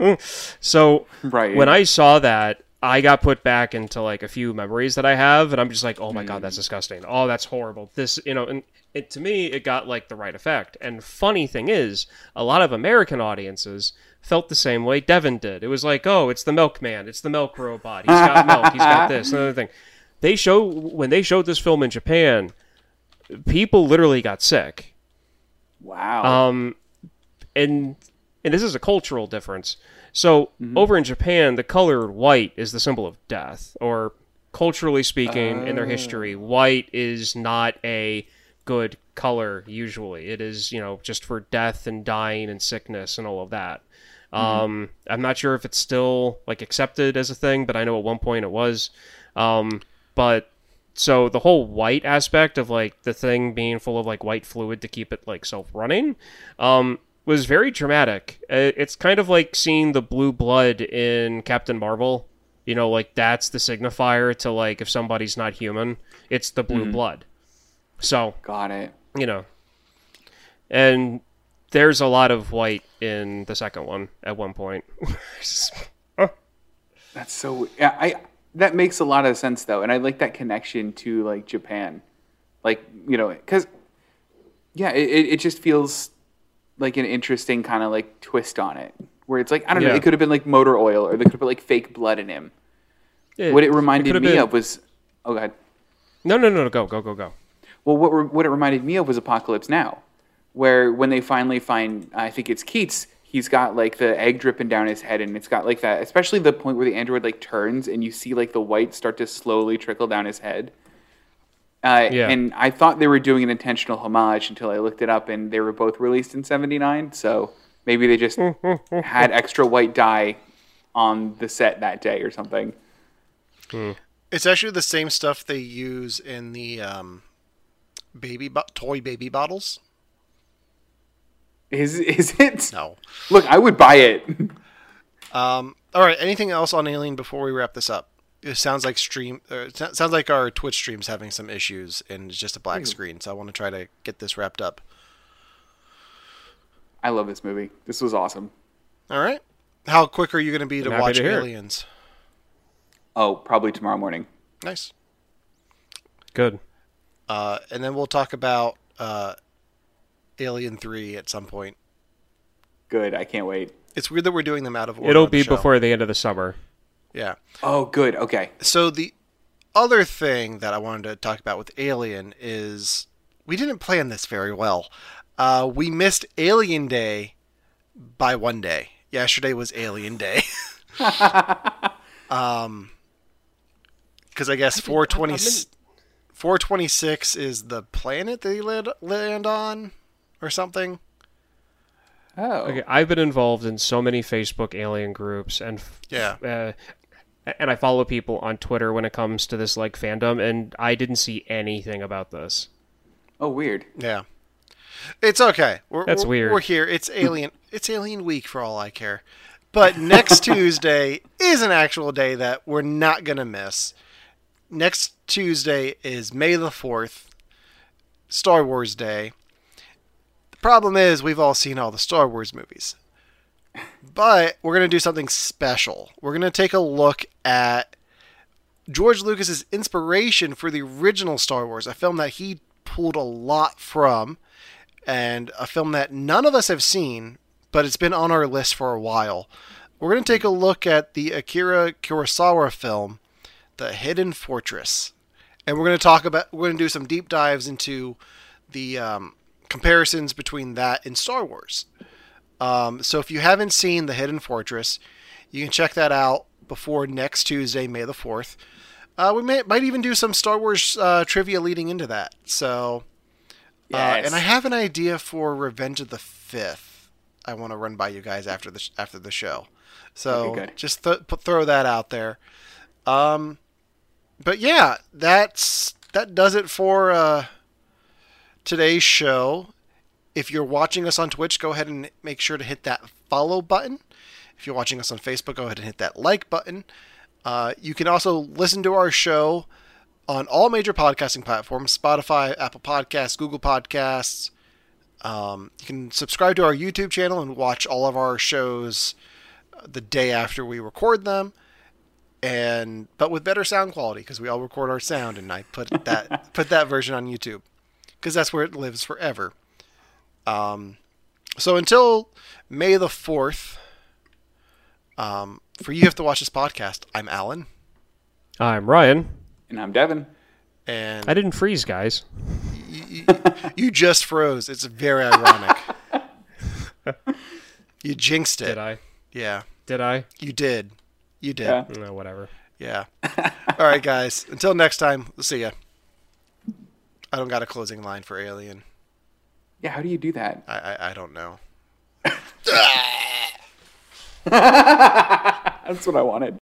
thing. so Right. when I saw that, I got put back into like a few memories that I have, and I'm just like, oh my god, that's mm. disgusting. Oh, that's horrible. This, you know, and it to me, it got like the right effect. And funny thing is, a lot of American audiences felt the same way Devon did. It was like, oh, it's the milkman, it's the milk robot. He's got milk. He's got this another thing. They show when they showed this film in Japan, people literally got sick wow. um, and and this is a cultural difference. So over in Japan, the color white is the symbol of death, or culturally speaking, in their history, white is not a good color. Usually, it is you know just for death and dying and sickness and all of that. Um, I'm not sure if it's still like accepted as a thing, but I know at one point it was. Um, but so the whole white aspect of like the thing being full of like white fluid to keep it like self running um was very dramatic Uh, it's kind of like seeing the blue blood in captain marvel you know like that's the signifier to like if somebody's not human it's the blue blood so Got it. you know and there's a lot of white in the second one at one point That's so. Yeah, I. That makes a lot of sense though, and I like that connection to like Japan, like you know, because yeah, it, it it just feels like an interesting kind of like twist on it, where it's like I don't know, it could have been like motor oil, or they could have put like fake blood in him. It- What it reminded could've me been- of was, oh god, no no no no go go go go. Well, what re- what it reminded me of was Apocalypse Now, where when they finally find, I think it's Keats, he's got like the egg dripping down his head, and it's got like that, especially the point where the android like turns and you see like the white start to slowly trickle down his head. Uh, Yeah. And I thought they were doing an intentional homage until I looked it up, and they were both released in '79. So maybe they just had extra white dye on the set that day or something. it's actually the same stuff they use in the um, baby bo- toy baby bottles. Is is it? No. Look, I would buy it. Um, all right. Anything else on Alien before we wrap this up? It sounds like stream. Uh, it sounds like our Twitch stream's having some issues and it's just a black screen. So I want to try to get this wrapped up. I love this movie. This was awesome. All right. How quick are you going to be to watch to. Aliens? Oh, probably tomorrow morning. Nice. good Uh, and then we'll talk about uh, Alien Three at some point. Good. I can't wait. It's weird that we're doing them out of order. it'll on the be show. before the end of the summer Yeah. Oh, good. Okay. So the other thing that I wanted to talk about with Alien is we didn't plan this very well. Uh, we missed Alien Day by one day. Yesterday was Alien Day. um, because I guess 420, 426 is the planet they land, land on or something. Oh. Okay, I've been involved in so many Facebook alien groups, and Yeah. uh, and I follow people on Twitter when it comes to this like fandom, and I didn't see anything about this. Oh, weird. Yeah. It's okay. We're, That's we're- weird. We're here. It's alien. it's Alien Week for all I care. But next Tuesday is an actual day that we're not going to miss. Next Tuesday is May the 4th, Star Wars Day. Problem is, we've all seen all the Star Wars movies. But we're going to do something special. We're going to take a look at George Lucas's inspiration for the original Star Wars, a film that he pulled a lot from, and a film that none of us have seen, but it's been on our list for a while. We're going to take a look at the Akira Kurosawa film, The Hidden Fortress. And we're going to talk about, we're going to do some deep dives into the um, comparisons between that and Star Wars. Um, so if you haven't seen The Hidden Fortress, you can check that out before next Tuesday, May the 4th. Uh, we may, might even do some Star Wars uh, trivia leading into that. So, uh, Yes. and I have an idea for Revenge of the Fifth. I want to run by you guys after the sh- after the show. So Okay, just th- throw that out there. Um, but yeah, that's that does it for uh, today's show. If you're watching us on Twitch, go ahead and make sure to hit that follow button. If you're watching us on Facebook, go ahead and hit that like button. Uh, you can also listen to our show on all major podcasting platforms Spotify, Apple Podcasts, Google Podcasts. Um, you can subscribe to our YouTube channel and watch all of our shows the day after we record them. And but with better sound quality because we all record our sound and I put that put that version on YouTube because that's where it lives forever. Um, so until May the fourth, um, for you have to watch this podcast. I'm Alan, I'm Ryan. And I'm Devon. and I didn't freeze, guys. you, you just froze. It's very ironic. you jinxed it. Did I? Yeah, Did I? you did. You did. Yeah. Yeah. No, whatever. Yeah. All right, guys. Until next time. We'll see ya. I don't got a closing line for Alien. Yeah, how do you do that? I I, I don't know. That's what I wanted.